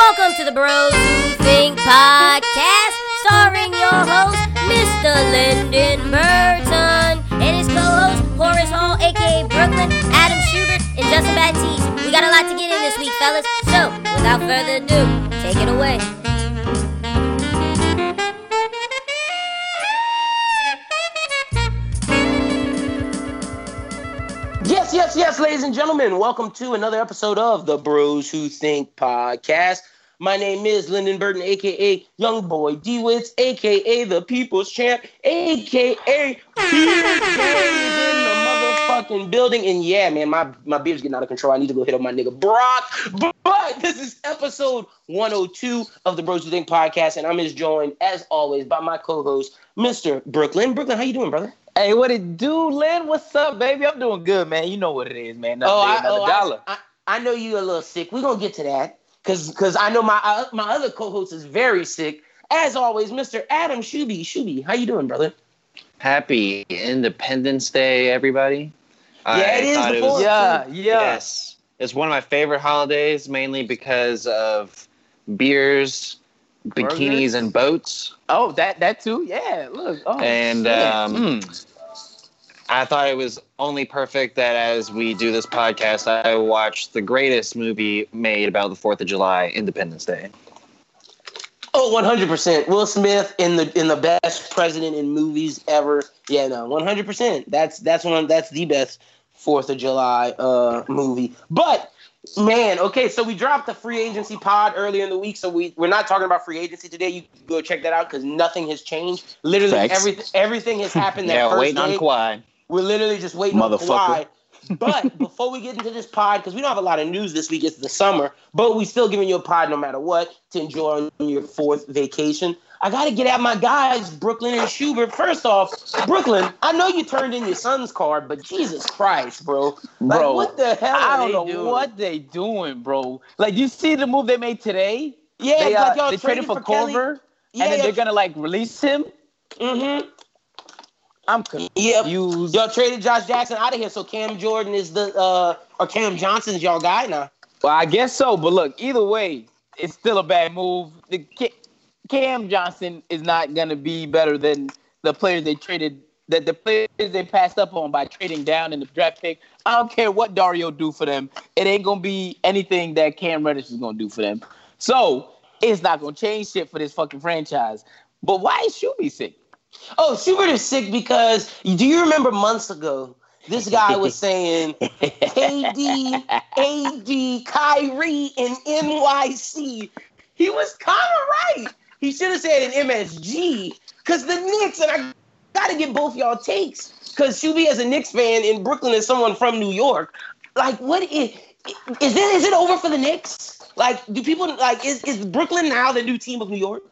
Welcome to the Bros Who Think podcast, starring your host, Mr. Lyndon Burton, and his co-host, Horace Hall, aka Brooklyn, Adam Schubert, and Justin Baptiste. We got a lot to get in this week, fellas. So, without further ado, take it away. Yes, yes, yes, ladies and gentlemen. Welcome to another episode of the Bros Who Think podcast. My name is Lyndon Burton, aka Young Boy DeWitts, aka the People's Champ, aka Beard is in the motherfucking building. And yeah, man, my, my beard's getting out of control. I need to go hit up my nigga Brock. But this is episode 102 of the Bros Who Think podcast, and I'm just joined, as always, by my co-host, Mr. Brooklyn. Brooklyn, how you doing, brother? Hey, what it do, Lynn? What's up, baby? I'm doing good, man. You know what it is, man. Another oh, day, I, another oh dollar. I, I, I know you a little sick. We're gonna get to that because because I know my uh, my other co-host is very sick. As always, Mr. Adam Shuby. Shuby, how you doing, brother? Happy Independence Day, everybody. Yeah, it is the was- yeah, yeah. Yes. It's one of my favorite holidays, mainly because of beers, bikinis, and boats. Oh, that that too. Yeah. Look. Oh, And, um, Mm. I thought it was only perfect that as we do this podcast, I watch the greatest movie made about the 4th of July, Independence Day. Oh, 100 percent. Will Smith in the in the best president in movies ever. Yeah, no, 100 percent. That's that's one. That's the best Fourth of July uh movie. But man, okay, so we dropped the free agency pod earlier in the week, so we we're not talking about free agency today. You can go check that out because nothing has changed. Literally, Facts. everything everything has happened. That Yeah, first waiting day. on Kawhi. We're literally just waiting on Motherfucker. Kawhi. But before we get into this pod, because we don't have a lot of news this week, it's the summer, but we're still giving you a pod no matter what to enjoy on your fourth vacation. I got to get at my guys, Brooklyn and Schubert. First off, Brooklyn, I know you turned in your son's card, but Jesus Christ, bro. Like, Bro, what the hell? I don't know doing? what they doing, bro. Like, you see the move they made today? Yeah, they, uh, like y'all they traded for Kelly. Korver, Yeah, and then yeah. they're gonna like release him. Mm-hmm. I'm Yep. confused. Y'all traded Josh Jackson out of here, so Cam Jordan is the uh or Cam Johnson's y'all guy now. Well, I guess so, but look, either way, it's still a bad move. The Cam Johnson is not gonna be better than the players they traded. That the players they passed up on by trading down in the draft pick. I don't care what Dario do for them. It ain't gonna be anything that Cam Reddish is gonna do for them. So it's not gonna change shit for this fucking franchise. But why is Shuby sick? Oh, Schubert is sick because do you remember months ago? This guy was saying KD, AD, Kyrie, and NYC. He was kind of right. He should have said an MSG because the Knicks, and I got to get both y'all takes because Shuby as a Knicks fan in Brooklyn is someone from New York. Like, what is is it? Is it over for the Knicks? Like, do people like is is Brooklyn now the new team of New York?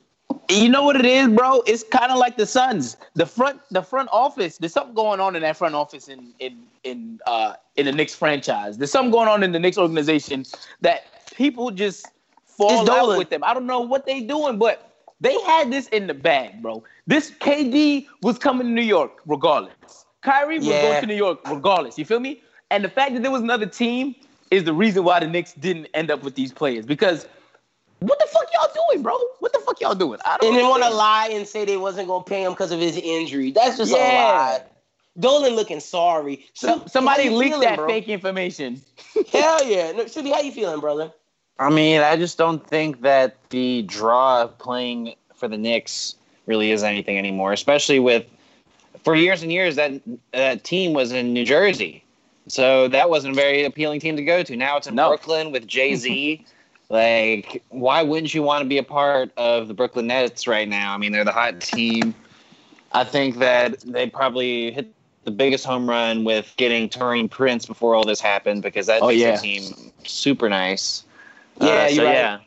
You know what it is, bro? It's kind of like the Suns. The front, the front office. There's something going on in that front office in in in uh in the Knicks franchise. There's something going on in the Knicks organization that people just fall It's out Dolan. with them. I don't know what they doing, but they had this in the bag, bro. This KD was coming to New York regardless. Kyrie was going to New York regardless. You feel me? And the fact that there was another team is the reason why the Knicks didn't end up with these players because. What the fuck y'all doing, bro? What the fuck y'all doing? I don't and then want to lie and say they wasn't gonna pay him because of his injury. That's just a lie. Dolan looking sorry. Some, Shub- somebody leaked feeling, that bro? fake information. Hell yeah. No, Shubby, how you feeling, brother? I mean, I just don't think that the draw of playing for the Knicks really is anything anymore, especially with for years and years that that team was in New Jersey. So that wasn't a very appealing team to go to. Now it's in No. Brooklyn with Jay-Z. like, why wouldn't you want to be a part of the Brooklyn Nets right now? I mean, they're the hot team. I think that they probably hit the biggest home run with getting Taurean Prince before all this happened because that Oh, makes yeah. the team super nice. Yeah, Uh, you're so right. yeah.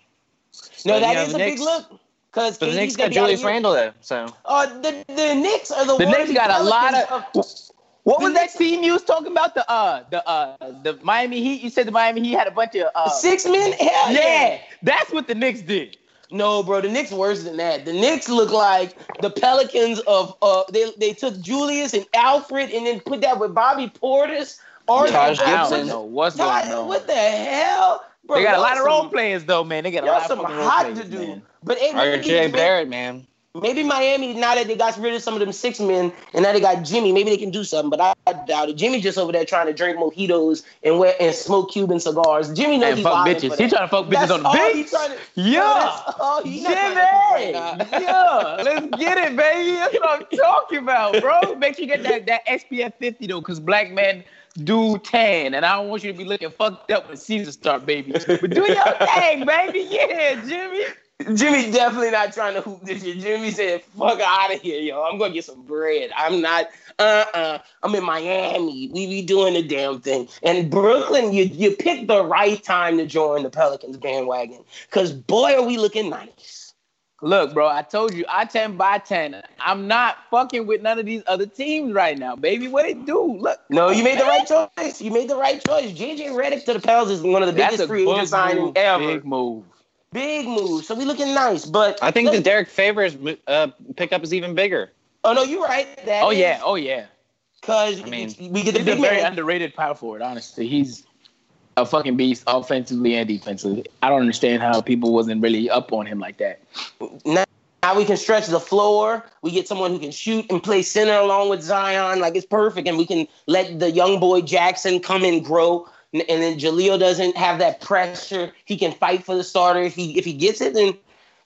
No, But, that you know, is the a big look. Because the Knicks got Julius Randle though, so Uh, the, the Knicks are the The one Knicks got a lot Pelicans of. What was that team you was talking about? The uh, the uh, the Miami Heat. You said the Miami Heat had a bunch of uh, six men. Hell yeah. Yeah, that's what the Knicks did. No, bro, the Knicks worse than that. The Knicks look like the Pelicans of uh they they took Julius and Elfrid and then put that with Bobby Portis. Or Taj I Gibson. don't know what's Taj- going on. What the hell? Bro, they got a y'all lot of role players though, man. They got a Y'all lot of some fucking role hot players, to do. man. But hey, maybe, RJ Barrett, man. Maybe Miami now that they got rid of some of them six men and now they got Jimmy, maybe they can do something. But I, I doubt it. Jimmy just over there trying to drink mojitos and wear and smoke Cuban cigars. Jimmy knows And he's fuck bitches. He trying to fuck bitches That's on the he beach. to- Yeah. Oh, that's all he not trying to do right Jimmy, yeah, let's get it, baby. That's what I'm talking about, bro. Make sure you get that, that SPF 50 though, because black men do tan, and I don't want you to be looking fucked up when season start, baby. But do your thing, baby. Yeah, Jimmy. Jimmy definitely not trying to hoop this year. Jimmy said, "Fuck out of here, yo. I'm gonna get some bread. I'm not. Uh, uh I'm in Miami. We be doing the damn thing. And Brooklyn, you you picked the right time to join the Pelicans bandwagon. Cause boy, are we looking nice. Look, bro, I told you, I 10 by 10. I'm not fucking with none of these other teams right now, baby. What they do? Look. No, you made the right choice. You made the right choice. JJ Redick to the Pels is one of the biggest free agent signing ever. Big move. Big move. So we looking nice. But I think the Derrick Favors uh, pickup is even bigger. Oh no, you're right. That Oh is- yeah, oh yeah. Cause I mean, we get the big very man. underrated power forward, honestly. He's a fucking beast offensively and defensively. I don't understand how people wasn't really up on him like that. Now, now we can stretch the floor. We get someone who can shoot and play center along with Zion. Like it's perfect. And we can let the young boy Jackson come and grow. And, and then Jahlil doesn't have that pressure. He can fight for the starter. If he if he gets it, then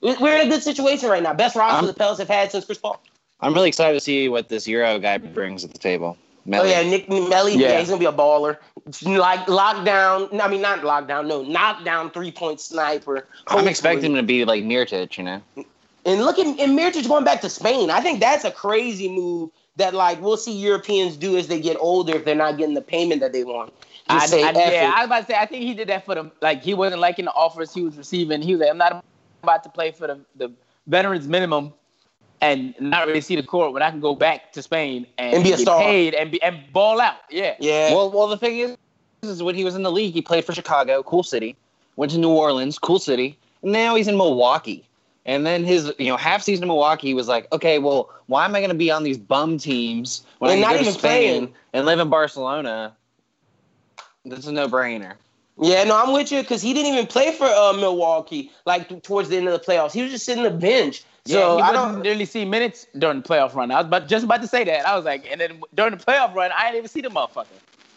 we- we're in a good situation right now. Best roster I'm- the Pels have had since Chris Paul. I'm really excited to see what this Euro guy brings at the table. Oh yeah, Nick Melli. Yeah. Yeah. he's gonna be a baller. Like lockdown. I mean, not lockdown. No, knockdown three point sniper. I'm expecting him to be like Mirotic, you know. And look at and Mirotic going back to Spain. I think that's a crazy move that like we'll see Europeans do as they get older if they're not getting the payment that they want. I, say I- F yeah, it. I was about to say. I think he did that for the like. He wasn't liking the offers he was receiving. He was like, "I'm not about to play for the, the veterans minimum and not really see the court when I can go back to Spain and, And be a star. paid and be and ball out." Yeah, yeah. Well, well, the thing is, is when he was in the league, he played for Chicago, cool city. Went to New Orleans, cool city. And now he's in Milwaukee. And then his, you know, half season in Milwaukee, he was like, okay, well, why am I going to be on these bum teams when And I not can go to even Spain playing. and live in Barcelona? This is a no brainer. yeah, no, I'm with you because he didn't even play for uh, Milwaukee like t- towards the end of the playoffs. He was just sitting on the bench. So yeah. I don't. really see minutes during the playoff run. I was about, just about to say that. I was like, and then during the playoff run, I didn't even see the motherfucker.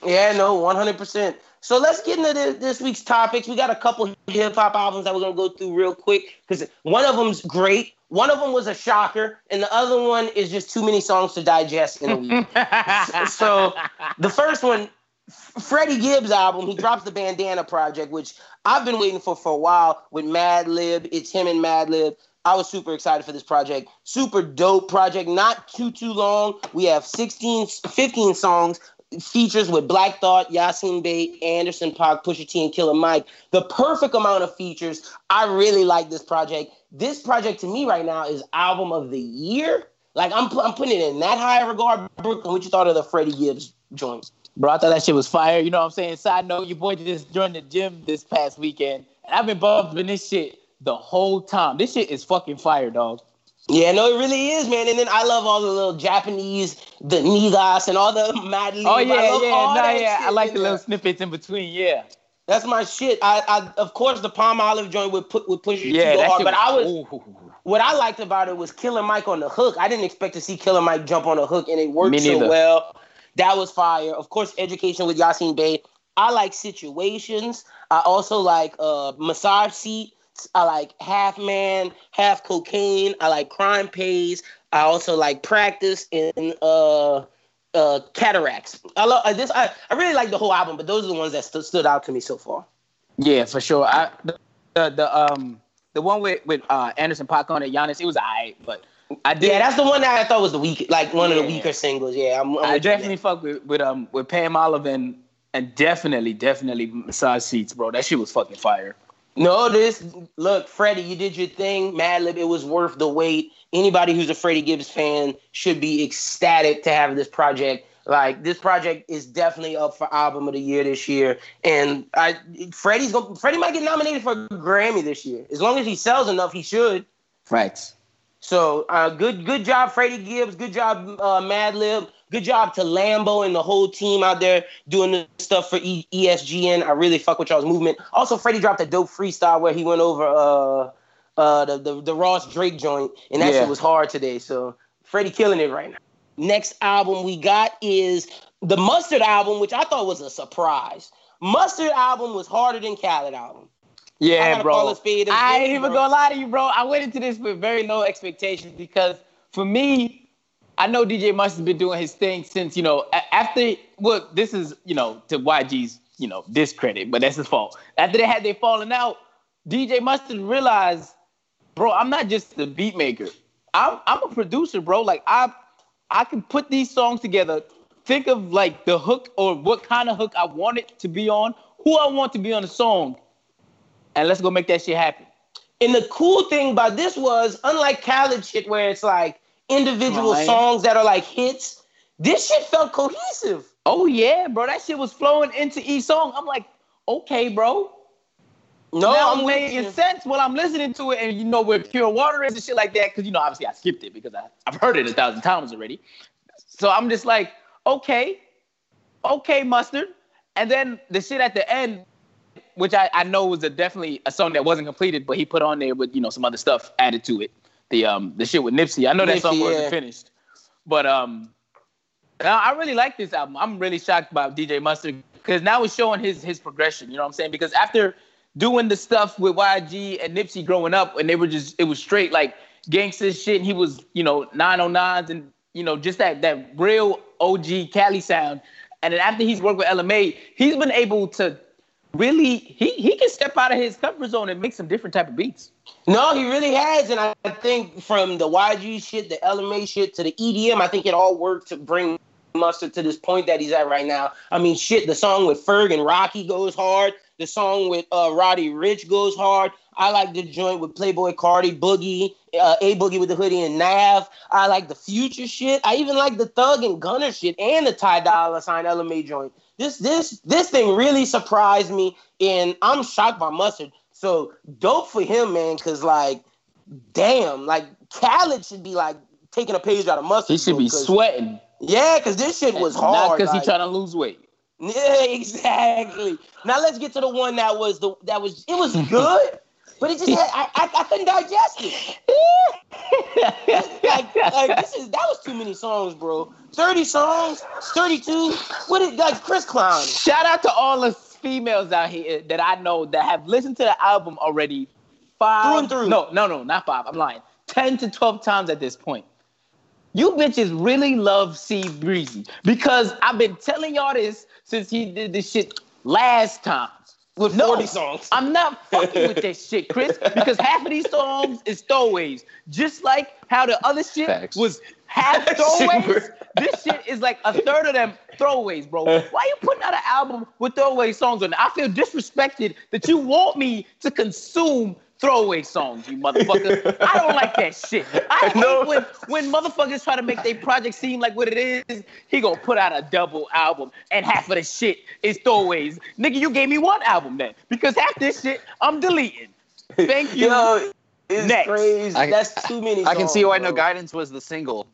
Yeah, no, 100. percent So let's get into this, this week's topics. We got a couple hip hop albums that we're gonna go through real quick because one of them's great. One of them was a shocker, and the other one is just too many songs to digest in a week. so the first one, Freddie Gibbs album, he drops the Bandana Project, which I've been waiting for for a while with Madlib. It's him and Madlib. I was super excited for this project. Super dope project, not too too long. We have 16, 15 songs. Features with Black Thought, Yasin Bey, Anderson Paak, Pusha T, and Killer Mike. The perfect amount of features. I really like this project. This project to me right now is album of the year. Like I'm, I'm putting it in that high regard. Brooklyn, what you thought of the Freddie Gibbs joint? Bro, I thought that shit was fire. You know what I'm saying? Side note, your boy just joined the gym this past weekend, and I've been bumping this shit the whole time. This shit is fucking fire, dog. Yeah, no, it really is, man. And then I love all the little Japanese, the Nigas, and all the Mad Oh yeah, love yeah, nah, yeah. I like the little there. snippets in between. Yeah, That's my shit. I, I, of course, the Palmolive joint would put would push you yeah. too hard, but I was ooh. what I liked about it was Killer Mike on the hook. I didn't expect to see Killer Mike jump on the hook, and it worked so well. That was fire. Of course, Education with Yasin Bey. I like situations. I also like uh, massage seat. I like half man, half cocaine. I like crime pays. I also like practice in uh, uh, cataracts. I love this. I, I really like the whole album, but those are the ones that stu- stood out to me so far. Yeah, for sure. I the the, the um the one with with uh, Anderson Paak on it, Giannis, it was alright, but I did. Yeah, that's the one that I thought was the weak, like one of the weaker singles. Yeah, I'm, I'm I definitely fuck with with um with Palmolive and and definitely definitely massage seats, bro. That shit was fucking fire. No, this look, Freddie, you did your thing. Madlib, it was worth the wait. Anybody who's a Freddie Gibbs fan should be ecstatic to have this project. Like this project is definitely up for album of the year this year, and I Freddie's going Freddie might get nominated for a Grammy this year as long as he sells enough. He should. Facts. So uh, good, good job, Freddie Gibbs. Good job, uh, Madlib. Good job to Lambo and the whole team out there doing the stuff for e- ESGN. I really fuck with y'all's movement. Also, Freddie dropped a dope freestyle where he went over uh uh the the, the Ross Drake joint, and that Yeah. shit was hard today. So Freddie killing it right now. Next album we got is the Mustard album, which I thought was a surprise. Mustard album was harder than Khaled album. Yeah, bro. a a I ain't even gonna lie to you, bro. I went into this with very low expectations because for me, I know DJ Mustard's been doing his thing since you know after. Well, this is you know to YG's you know discredit, but that's his fault. After they had they fallen out, DJ Mustard realized, bro, I'm not just the beat maker. I'm I'm a producer, bro. Like I I can put these songs together. Think of like the hook or what kind of hook I want it to be on, who I want to be on the song, and let's go make that shit happen. And the cool thing about this was, unlike Khaled shit, where it's like individual Right. songs that are like hits, this shit felt cohesive. Oh yeah, bro, that shit was flowing into each song. I'm like, okay, bro. No, now I'm I'm making you. sense while I'm listening to it, and you know where pure water is and shit like that. Because you know, obviously, I skipped it because I, I've heard it a thousand times already. So I'm just like, okay, okay, mustard. And then the shit at the end, which I, I know was a definitely a song that wasn't completed, but he put on there with you know some other stuff added to it. The um the shit with Nipsey. I know that Nipsey, song wasn't finished, but um, now I really like this album. I'm really shocked by DJ Mustard because now it's showing his his progression. You know what I'm saying? Because after doing the stuff with YG and Nipsey growing up, and they were just it was straight like gangster shit. And he was you know 909s and you know just that that real OG Cali sound. And then after he's worked with LMA, he's been able to really he he can step out of his comfort zone and make some different type of beats. No, he really has, and I think from the YG shit, the LMA shit, to the EDM, I think it all worked to bring Mustard to this point that he's at right now. I mean, shit, the song with Ferg and Rocky goes hard. The song with uh, Roddy Ricch goes hard. I like the joint with Playboi Carti, Boogie, uh, A Boogie with the hoodie and Nav. I like the Future shit. I even like the Thug and Gunna shit and the Ty Dolla Sign LMA joint. This this this thing really surprised me, and I'm shocked by Mustard. So dope for him, man. Cause like, damn, like Khaled should be like taking a page out of Mustard. He should be sweating, Yeah, cause this shit was hard. not because like- he trying to lose weight. yeah, exactly. Now let's get to the one that was the that was it was good, but it just had, I, I I couldn't digest it. Like, like this is that was too many songs, bro. Thirty songs, thirty-two. What is like Chris Clown? Shout out to all the females out here that I know that have listened to the album already five. Through and through. No, no, no, not five. I'm lying. Ten to twelve times at this point. You bitches really love C Breezy because I've been telling y'all this since he did this shit last time. With No, 40 songs. I'm not fucking with that shit, Chris, because half of these songs is throwaways. Just like how the other shit Facts. was half throwaways. this shit is like a third of them throwaways, bro. Uh. Why are you putting out an album with throwaway songs on it? I feel disrespected that you want me to consume throwaway songs, you motherfucker. I don't like that shit. I hate No. when when motherfuckers try to make their project seem like what it is. He gonna put out a double album and half of the shit is throwaways. Nigga, you gave me one album then because half this shit I'm deleting. Thank you. Yo, it's Next. crazy. I- That's too many. I can see why bro. No Guidance was the single.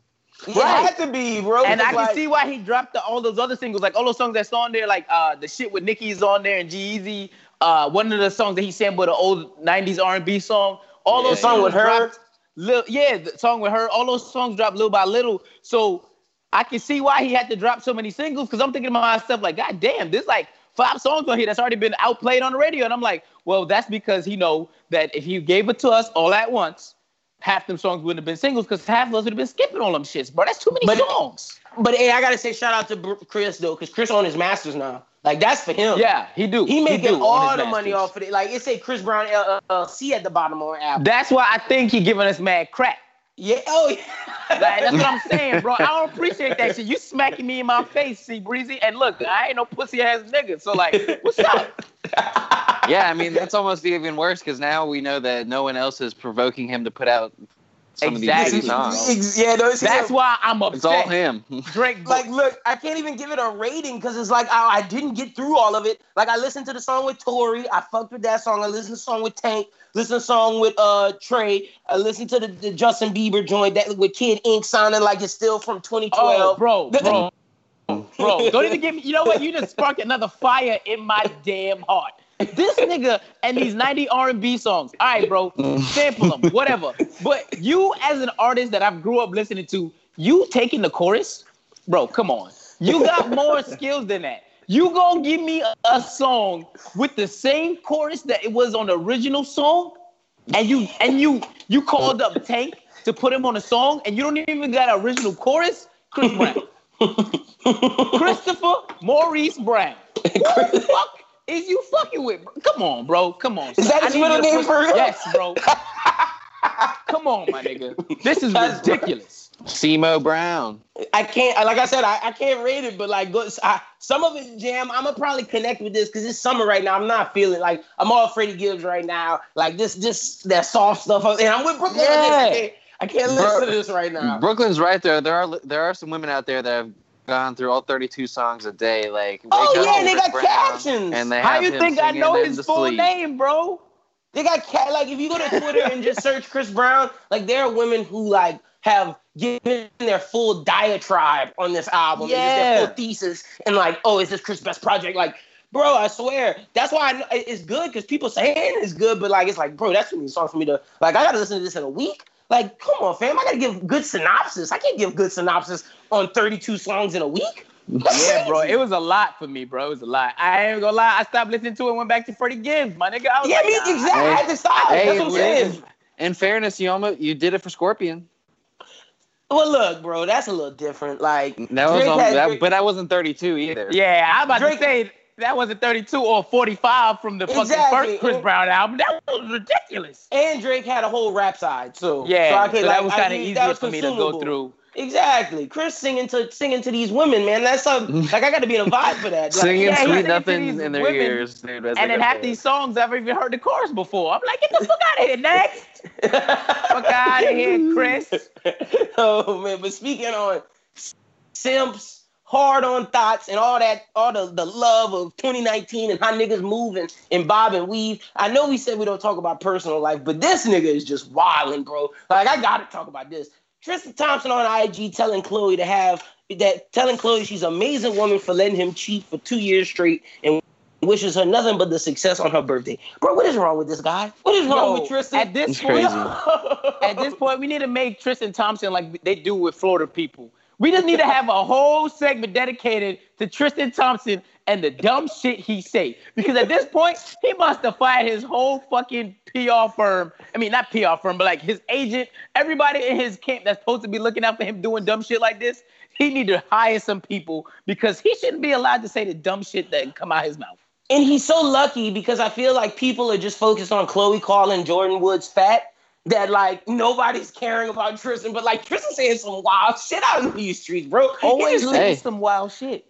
It Right. had to be, bro. and I because, can like, see why he dropped the, all those other singles, like all those songs that's on there, like uh, the shit with Nicki's on there and G-Eazy. Uh, one of the songs that he sampled, an old '90s R&B song. All Yeah, those songs with her. dropped yeah, the song with her. All those songs dropped little by little. So I can see why he had to drop so many singles. Because I'm thinking to myself, like, God damn, there's like five songs on here that's already been outplayed on the radio. And I'm like, well, that's because he know that if he gave it to us all at once, half them songs wouldn't have been singles because half of us would have been skipping all them shits, bro. That's too many But- songs. But hey, I gotta say shout out to Chris though, because Chris on his masters now. Like that's for him. Yeah, he do. He making do all the money off of it. Like it say Chris Brown LLC at the bottom of our app. That's why I think he giving us mad crap. Yeah. Oh yeah. Like, that's what I'm saying, bro. I don't appreciate that shit. You smacking me in my face, see breezy. And look, I ain't no pussy ass nigga. So like, what's up? Yeah, I mean that's almost even worse because now we know that no one else is provoking him to put out some Exactly. of these songs. Ex- Yeah, no, it's That's why I'm upset. It's all him. Drake, like look i can't even give it a rating because it's like I, I didn't get through all of it like i listened to the song with tori i fucked with that song i listened to the song with tank listened to the song with uh trey i listened to the, the justin bieber joint that with kid ink sounding like it's still from 2012 oh, bro, bro, bro. Don't even give me. You know what? You just sparked another fire in my damn heart. This nigga and these 90 R&B songs. All right, bro. Sample them, whatever. But you, as an artist that I've grew up listening to, you taking the chorus, bro. Come on. You got more skills than that. You gonna give me a, a song with the same chorus that it was on the original song, and you and you you called up Tank to put him on a song, and you don't even got an original chorus. Chris Brown. Christopher Maurice Brown. Who the fuck is you fucking with? bro? Come on, bro. Come on. Is that I his need middle name put- for real? Yes, bro. Come on, my nigga. This is That's ridiculous. Simo Brown. I can't, like I said, I, I can't rate it, but like, go, I, some of it, Jam, I'm gonna probably connect with this because it's summer right now. I'm not feeling like I'm all Freddie Gibbs right now. Like this, this that soft stuff, and I'm with Brooklyn. on this. I Yeah. can't, I can't Bro- listen to this right now. Brooklyn's right there. There are there are some women out there that have gone through all 32 songs a day. Like Oh, yeah, to they got Brown, captions. And they How you think I know his full sleep. name, bro? They got cat like if you go to Twitter and just search Chris Brown, like there are women who like have given their full diatribe on this album, and Yeah. their full thesis, and like, oh, is this Chris' best project? Like, bro, I swear, that's why I, know it's good because people saying it's good, but like, it's like, bro, that's too many songs for me to like. I gotta listen to this in a week. Like, come on, fam, I gotta give good synopsis. I can't give good synopsis on 32 songs in a week. Yeah, bro. It was a lot for me, bro. It was a lot. I ain't gonna lie. I stopped listening to it and went back to Freddie Gibbs, my nigga. I was Yeah, like, me nah. exactly. I had to stop. Hey, that's what I'm saying. in fairness, you almost you did it for Scorpion. Well, look, bro, that's a little different. Like, That was on, that, but that wasn't 32 either. Yeah, I'm about Drake- to say that wasn't 32 or 45 from the fucking Exactly. first Chris Brown album. That was ridiculous. And Drake had a whole rap side, so Yeah, so, I so, could, that like, was kind of easier for me to go through. Exactly, Chris singing to singing to these women, man. That's something like I got to be in a vibe for that. Like, Singing Yeah, sweet singing to nothing in their women, ears, dude. they And then go half through these songs I've even heard the chorus before. I'm like, get the fuck out of here, next. Fuck out of here, Chris. oh man, but speaking on simps, hard on thoughts, and all that, all the, the love of 2019 and how niggas moving and bob and weave. I know we said we don't talk about personal life, but this nigga is just wilding, bro. Like I gotta talk about this. Tristan Thompson on IG telling Khloe to have that telling Khloe she's an amazing woman for letting him cheat for two years straight and wishes her nothing but the success on her birthday. Bro, what is wrong with this guy? What is wrong with Tristan? At this It's point, at this point, we need to make Tristan Thompson like they do with Florida people. We just need to have a whole segment dedicated to Tristan Thompson and the dumb shit he say. Because at this point, he must have fired his whole fucking PR firm. I mean, not PR firm, but like his agent, everybody in his camp that's supposed to be looking out for him doing dumb shit like this. He need to hire some people because he shouldn't be allowed to say the dumb shit that come out his mouth. And he's so lucky because I feel like people are just focused on Khloe calling Jordyn Woods fat. That like nobody's caring about Tristan, but like Tristan saying some wild shit out in these streets, bro. Always Hey. some wild shit.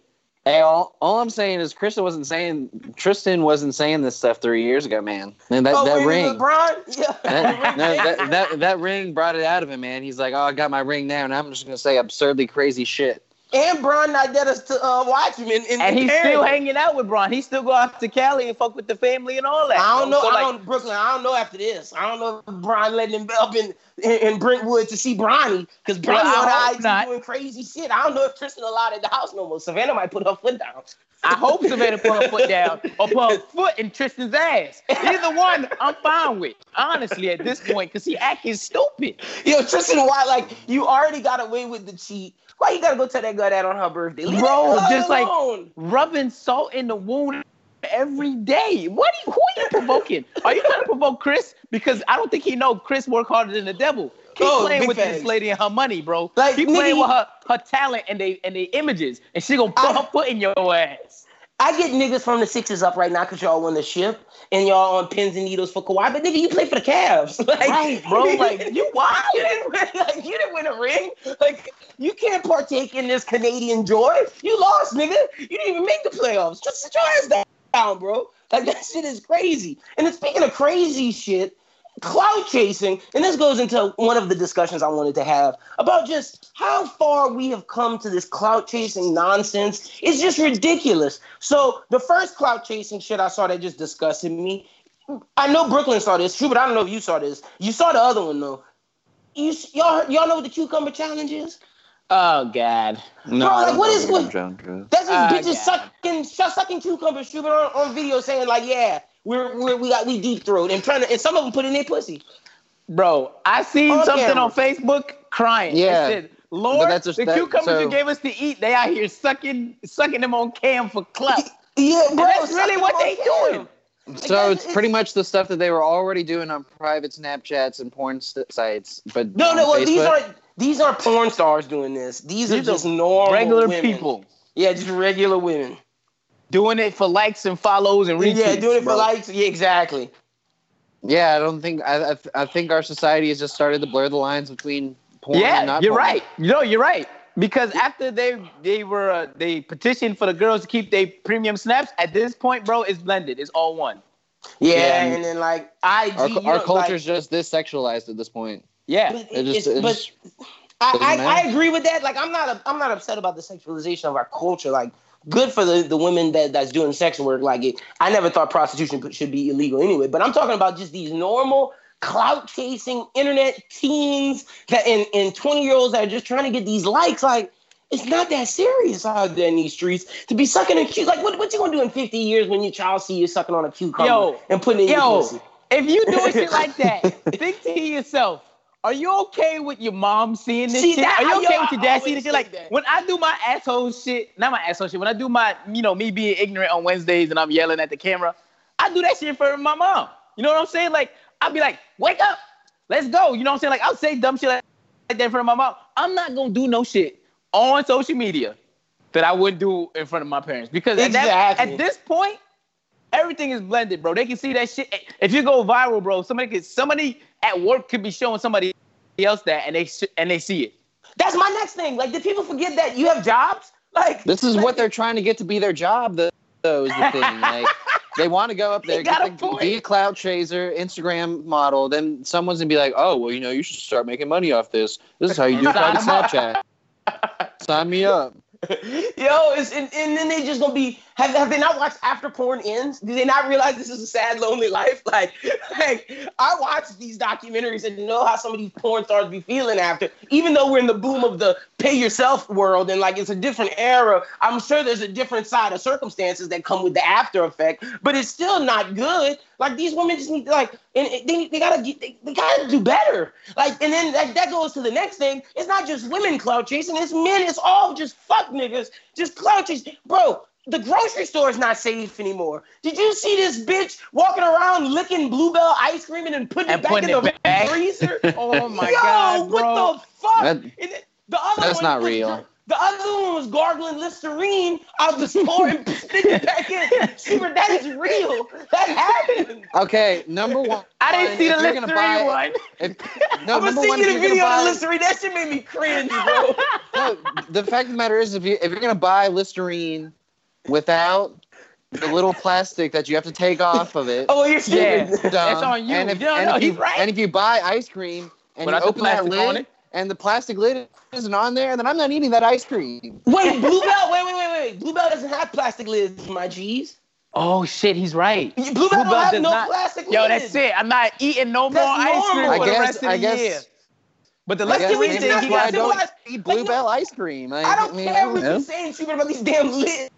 Hey, all, all I'm saying is Krista wasn't saying Tristan wasn't saying this stuff three years ago, man. And that, Oh, that ring, LeBron? Yeah. that, no, that, that that ring brought it out of him, man. He's like, oh, I got my ring now, and I'm just gonna say absurdly crazy shit. And Bron not let us to uh, watch him in, in And he's still hanging out with Bron. He still go out to Cali and fuck with the family and all that. I don't know. So, I like, don't Brooklyn. I don't know after this. I don't know if Bron letting him up in in, in Brentwood to see Bronny because Bronny Well, on IG doing crazy shit. I don't know if Tristan allowed at the house no more. Savannah might put her foot down. I hope Savannah put her foot down or put her foot in Tristan's ass. Either one, I'm fine with. Honestly, at this point, because he acting stupid. Yo, Tristan, why? Like, you already got away with the cheat. Why you gotta go tell that girl that on her birthday? Leave Bro, just like- Rubbing salt in the wound every day. What? Are you, who are you provoking? Are you trying to provoke Chris? Because I don't think he know Chris work harder than the devil. Keep Oh, playing with facts. this lady and her money, bro. Like, Keep nigga, playing with her her talent and they and they images, and she gonna put I- her foot in your ass. I get niggas from the Sixers up right now because y'all won the ship and y'all on pins and needles for Kawhi, but nigga, you play for the Cavs, like, Right, bro. Like you wild. you didn't win, like you didn't win a ring. Like you can't partake in this Canadian joy. You lost, nigga. You didn't even make the playoffs. Just sit your ass down, bro. Like that shit is crazy. And then speaking of crazy shit, cloud chasing, and this goes into one of the discussions I wanted to have about just how far we have come to this cloud chasing nonsense. It's just ridiculous. So the first cloud chasing shit I saw that just disgusted me. I know Brooklyn saw this, true, but I don't know if you saw this. You saw the other one though. You y'all y'all know what the cucumber challenge is? Oh God. No, Bro, like, what is- what what- you're drunk, Drew. That's just Ah, bitches God. sucking sucking cucumbers, shooting on, on video saying like, yeah, we're, we're we got we deep throat and trying to and some of them put in their pussy. Bro, I seen On something camera. on Facebook crying. Yeah. said, Lord, that's just- the that- cucumbers you gave us to eat, they out here sucking sucking them on cam for clout. Yeah, bro. that's really what they cam. doing. So guys, it's pretty much the stuff that they were already doing on private Snapchats and porn st- sites, but No, on no. Well, these aren't these aren't porn stars doing this. These, are These are just normal Regular women. people Yeah, just regular women. Doing it for likes and follows and retweets. yeah, doing it bro. for likes. Yeah, exactly. Yeah, I don't think I, I, th- I think our society has just started to blur the lines between porn Yeah, and not you're porn. right. No, you're right. Because after they they were uh, they petitioned for the girls to keep their premium snaps. At this point, bro, it's blended. It's all one. Yeah, Yeah. and then like IG, Our, you our culture's like, just this sexualized at this point. Yeah. but, It it's- just, it but just I, I, I agree with that. Like, I'm not a, I'm not upset about the sexualization of our culture. Like, good for the, the women that, that's doing sex work. Like, it, I never thought prostitution should be illegal anyway. But I'm talking about just these normal clout chasing internet teens that in in 20 year olds that are just trying to get these likes. Like, it's not that serious out there in these streets to be sucking a cute. Like, what what you gonna do in 50 years when your child see you sucking on a cucumber Yo, and putting it in your Yo, pussy? if you doing shit like that, think to yourself. Are you okay with your mom seeing this See, shit? that- Are you yo, okay with your dad seeing this shit? Like that. when I do my asshole shit, not my asshole shit. When I do my, you know, me being ignorant on Wednesdays and I'm yelling at the camera, I do that shit for my mom. You know what I'm saying? Like I'll be like, "Wake up, let's go." You know what I'm saying? Like I'll say dumb shit like that in front of my mom. I'm not gonna do no shit on social media that I wouldn't do in front of my parents because at, that, at this point, everything is blended, bro. They can see that shit. If you go viral, bro, somebody could somebody at work could be showing somebody else that, and they sh- and they see it. That's my next thing. Like, did people forget that you have jobs? Like, This is like, what they're trying to get to be their job, though, though is the thing. Like, they want to go up there, get a the, be a cloud chaser, Instagram model. Then someone's gonna be like, "Oh, well, you know, you should start making money off this. This is how you do Sign private 'em. Snapchat. Sign me up." Yo, it's, and, and then they just gonna be have, have they not watched After Porn Ends? Do they not realize this is a sad, lonely life? Like, like I watch these documentaries and know how some of these porn stars be feeling after, even though we're in the boom of the pay yourself world and like it's a different era. I'm sure there's a different side of circumstances that come with the after effect, but it's still not good. Like these women just need like, and they, they gotta get- they, they gotta do better. Like, and then that, that goes to the next thing. It's not just women clout chasing, it's men. It's all just fuck niggas, just clout chasing, bro. The grocery store is not safe anymore. Did you see this bitch walking around licking Bluebell ice cream and then putting And it back putting in it the back. freezer? Oh my Yo, god, bro. what the fuck? That- And the other That's one not real. The other one was gargling Listerine out the store and spitting it back in. Super, that is real. That happened. Okay, number one. I didn't see the if you're Listerine buy- one. If, no, I'm gonna number one, you if the you're video gonna of the buy, Listerine. That shit made me cringe, bro. no, the fact of the matter is, if you if you're gonna buy Listerine without the little plastic that you have to take off of it, oh, you're Yeah. stupid. That's on you. And if, No, and no, if you, right. And if you buy ice cream and Without you the open that plastic lid and the plastic lid isn't on there, then I'm not eating that ice cream. Wait, Bluebell. Wait, wait, wait, wait. Bluebell doesn't have plastic lids, my G's. Oh shit, he's right. Bluebell, Bluebell don't have does no not- plastic Yo, lids. that's it. I'm not eating no more ice cream normal. for I the rest of I the guess year. But the I Listerine is thing, that's why I don't civilized. eat Like, Bluebell ice cream. I, I don't mean, care what you're saying, Schubert, about these damn lids.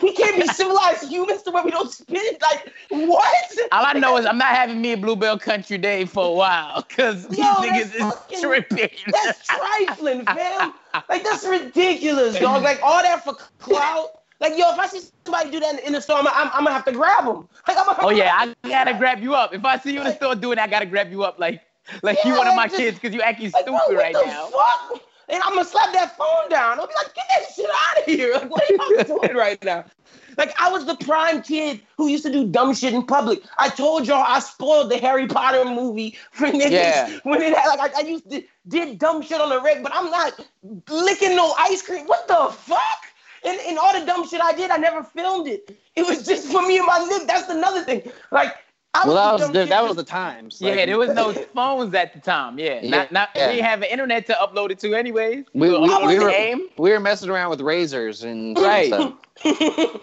We can't be civilized humans to where we don't spit. Like, what? all I know is I'm not having me a Bluebell Country Day for a while because these niggas is fucking- tripping. That's trifling, fam. Like, that's ridiculous, dog. Like, all that for clout. Like, yo, if I see somebody do that in the store, I'm, I'm, I'm gonna have to grab them. Like, I'm Oh yeah, I gotta grab you up. If I see you in the store doing that, I gotta grab you up like like you one of my just- kids because you acting Like, stupid bro, right the now. fuck? And I'm gonna slap that phone down. I'll be like, get that shit out of here. Like, what are y'all doing right now? Like, I was the prime kid who used to do dumb shit in public. I told y'all I spoiled the Harry Potter movie for niggas Yeah. when it had like I, I used to did dumb shit on the reg, but I'm not licking no ice cream. What the fuck? And, and all the dumb shit I did, I never filmed it. It was just for me and my nigga. That's another thing. Like, I Well, that was the, shit that was the times. Yeah, there was no phones at the time. Yeah, not not Yeah. we didn't have an internet to upload it to anyways. We, we, I we, were, aim. we were messing around with razors and Right. stuff. I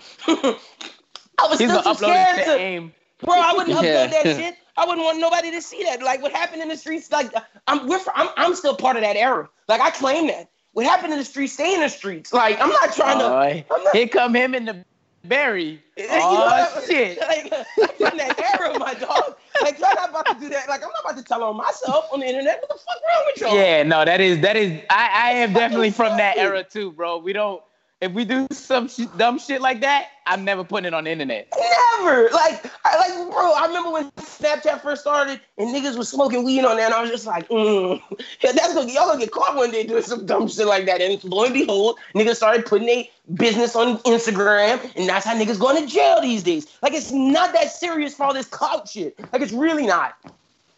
was He's still too scared to, to aim. bro. I wouldn't Yeah. upload that shit. I wouldn't want nobody to see that. Like what happened in the streets. Like I'm, we're, I'm, I'm still part of that era. Like I claim that. What happened in the streets, stay in the streets. Like I'm not trying to. Oh, I'm not, here come him in the berry. you Oh shit. Like, I'm from that era, my dog. Like y'all not about to do that. Like I'm not about to tell on myself on the internet. What the fuck wrong with y'all? Yeah, no, that is that is. I I am definitely from that era too, bro. We don't. If we do some sh- dumb shit like that, I'm never putting it on the internet. Never. Like, I like, bro. I remember when Snapchat first started and niggas was smoking weed on there, and I was just like, mm, yeah, that's gonna y'all gonna get caught one day doing some dumb shit like that. And lo and behold, niggas started putting their business on Instagram, and that's how niggas going to jail these days. Like, it's not that serious for all this clout shit. Like, it's really not.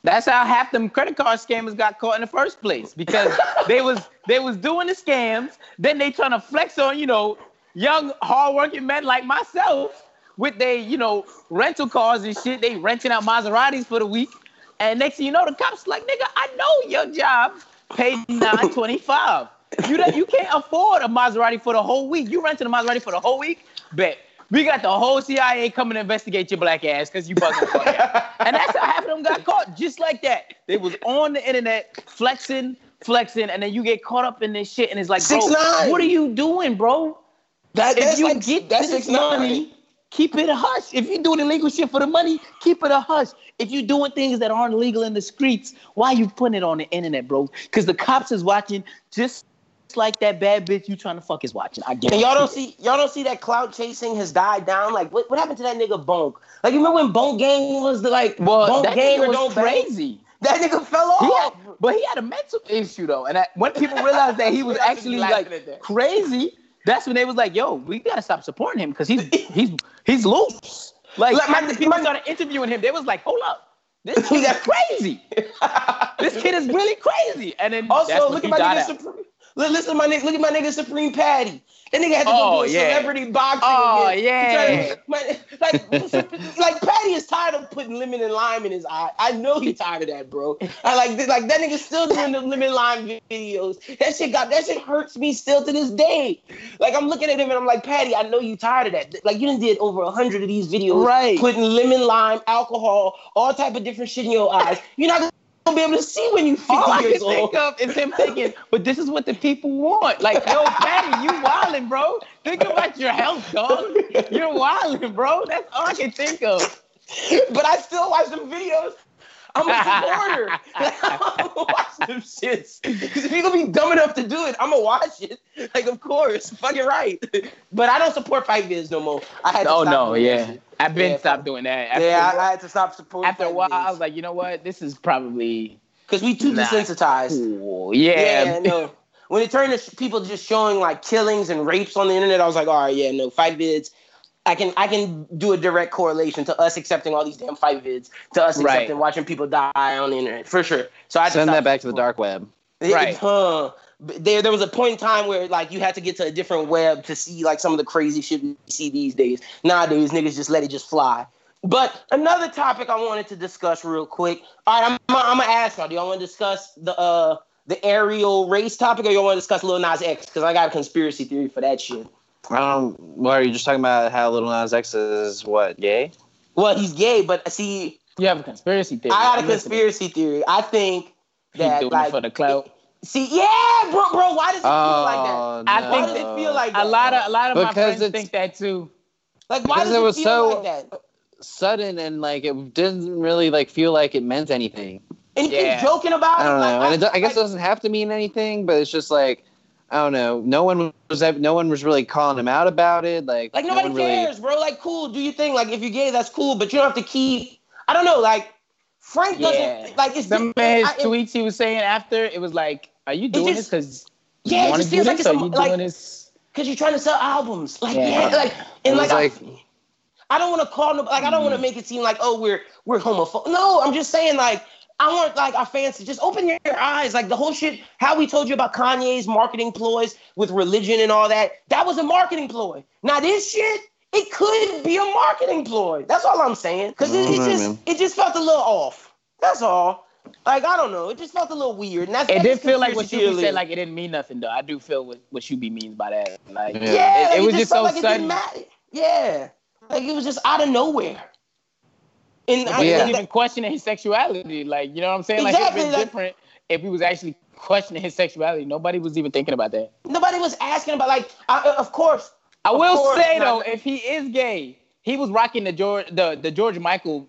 That's how half them credit card scammers got caught in the first place because they was they was doing the scams. Then they trying to flex on you know young hardworking men like myself with they you know rental cars and shit. They renting out Maseratis for the week, and next thing you know, the cops like nigga, I know your job paid nine twenty five. You you can't afford a Maserati for the whole week. You renting a Maserati for the whole week? Bet. We got the whole CIA coming to investigate your black ass because you bugging. And that's how half of them got caught, just like that. They was on the internet flexing, flexing, and then you get caught up in this shit, and it's like, 6ix9ine. what are you doing, bro? That, If you like, get that's this six nine. money, keep it a hush. If you're doing illegal shit for the money, keep it a hush. If you're doing things that aren't legal in the streets, why you putting it on the internet, bro? Because the cops is watching just like that bad bitch you trying to fuck is watching. I get And y'all don't see y'all don't see that cloud chasing has died down. Like what, what happened to that nigga Bonk? Like you remember when Bonk Gang was the like Well, Bonk that Gang nigga was don't bang? crazy. That nigga fell off. had, but he had a mental issue though, and I, when people realized that he was I should be actually like that. crazy, that's when they was like, "Yo, we gotta stop supporting him because he's he's he's loose." Like Like, my- after people my- started interviewing him, they was like, "Hold up, this He kid is got- crazy. this kid is really crazy." And then that's Also, when look he at my died nigga. Supreme. Look, listen to my nigga. Look at my nigga Supreme Patty. That nigga had to Oh, go do a yeah. celebrity boxing. Oh, again. Yeah. tried to- my- like, like Patty is tired of putting lemon and lime in his eye. I know he's tired of that, bro. I like, like that nigga still doing the lemon lime videos. That shit got that shit hurts me still to this day. Like I'm looking at him and I'm like, Patty, I know you tired of that. Like you done did over a hundred of these videos, Right. Putting lemon, lime, alcohol, all type of different shit in your eyes. You're not gonna be able to see when you 50 All I years can think of is him thinking, but this is what the people want. Like, yo, Patty, you wildin', bro. Think about your health, dog. You're wildin', bro. That's all I can think of. but I still watch them videos. I'm a supporter. I'm gonna watch them shits. Because if you're gonna be dumb enough to do it, I'm gonna watch it. Like, of course, fucking right. But I don't support fight vids no more. I had to Oh stop no, yeah. shit. I've been Yeah, stopped doing that. After, yeah, I, I had to stop supporting. after a while, I was like, you know what? This is probably because we too desensitized. cool. Yeah. Yeah, no. When it turned to sh- people just showing like killings and rapes on the internet, I was like, all right, yeah, no, fight vids. I can I can do a direct correlation to us accepting all these damn fight vids, to us Right. accepting watching people die on the internet for sure. So I Send that back to the dark web. Right. Huh. There, there was a point in time where like you had to get to a different web to see like some of the crazy shit we see these days. Nowadays, niggas just let it just fly. But another topic I wanted to discuss real quick. All right, I'm, I'm gonna ask y'all. Do y'all want to discuss the uh the Ariel race topic, or y'all want to discuss Lil Nas X? Because I got a conspiracy theory for that shit. Um, Why are you just talking about? How Little Nas X is what gay? Well, he's gay, but see, You have a conspiracy theory. I got a I'm listening. conspiracy theory. I think He's that doing like it for the clout. see, yeah, bro, bro. Why does it feel like that? Oh, I think Why does it feel like that? A lot of a lot of my friends think that too. Like, why Because does it it, was feel so- like that? sudden and like it didn't really like feel like it meant anything. And he Yeah. keeps joking about I don't it. know, like, and it, do- I guess it doesn't have to mean anything, but it's just like I don't know. No one was no one was really calling him out about it. Like like no nobody really- cares, bro. Like, cool, do your thing. Like, if you're gay, that's cool, but you don't have to keep. I don't know. Like, Frank Yeah. doesn't like. It's Some of his I- it- tweets he was saying after it was like, "Are you doing just- this because Yeah, you want just to do feels like this? it's Or a- you like- doing this?" Cause you're trying to sell albums, like Yeah. yeah, like and like, like, I, I don't want to call no, like I don't want to mm-hmm. make it seem like oh we're we're homophobic. No, I'm just saying like I want like our fans to just open your eyes. Like the whole shit, how we told you about Kanye's marketing ploys with religion and all that. That was a marketing ploy. Now this shit it could be a marketing ploy. That's all I'm saying. Because it, it just man. it just felt a little off. That's all. Like I don't know. It just felt a little weird. And that's It did just feel like what conspiracy Shuby said, like it didn't mean nothing though. I do feel what what Shuby means by that. Like, Yeah. yeah, it, it like, was just felt so like it sudden. didn't matter. Yeah, like it was just out of nowhere. And I, Yeah. even questioning his sexuality. Like, you know what I'm saying? Like, Exactly, like- different if he was actually questioning his sexuality. Nobody was even thinking about that. nobody was asking about like. I, uh, of course, I Of will course say not. though, if he is gay, he was rocking the George the, the George Michael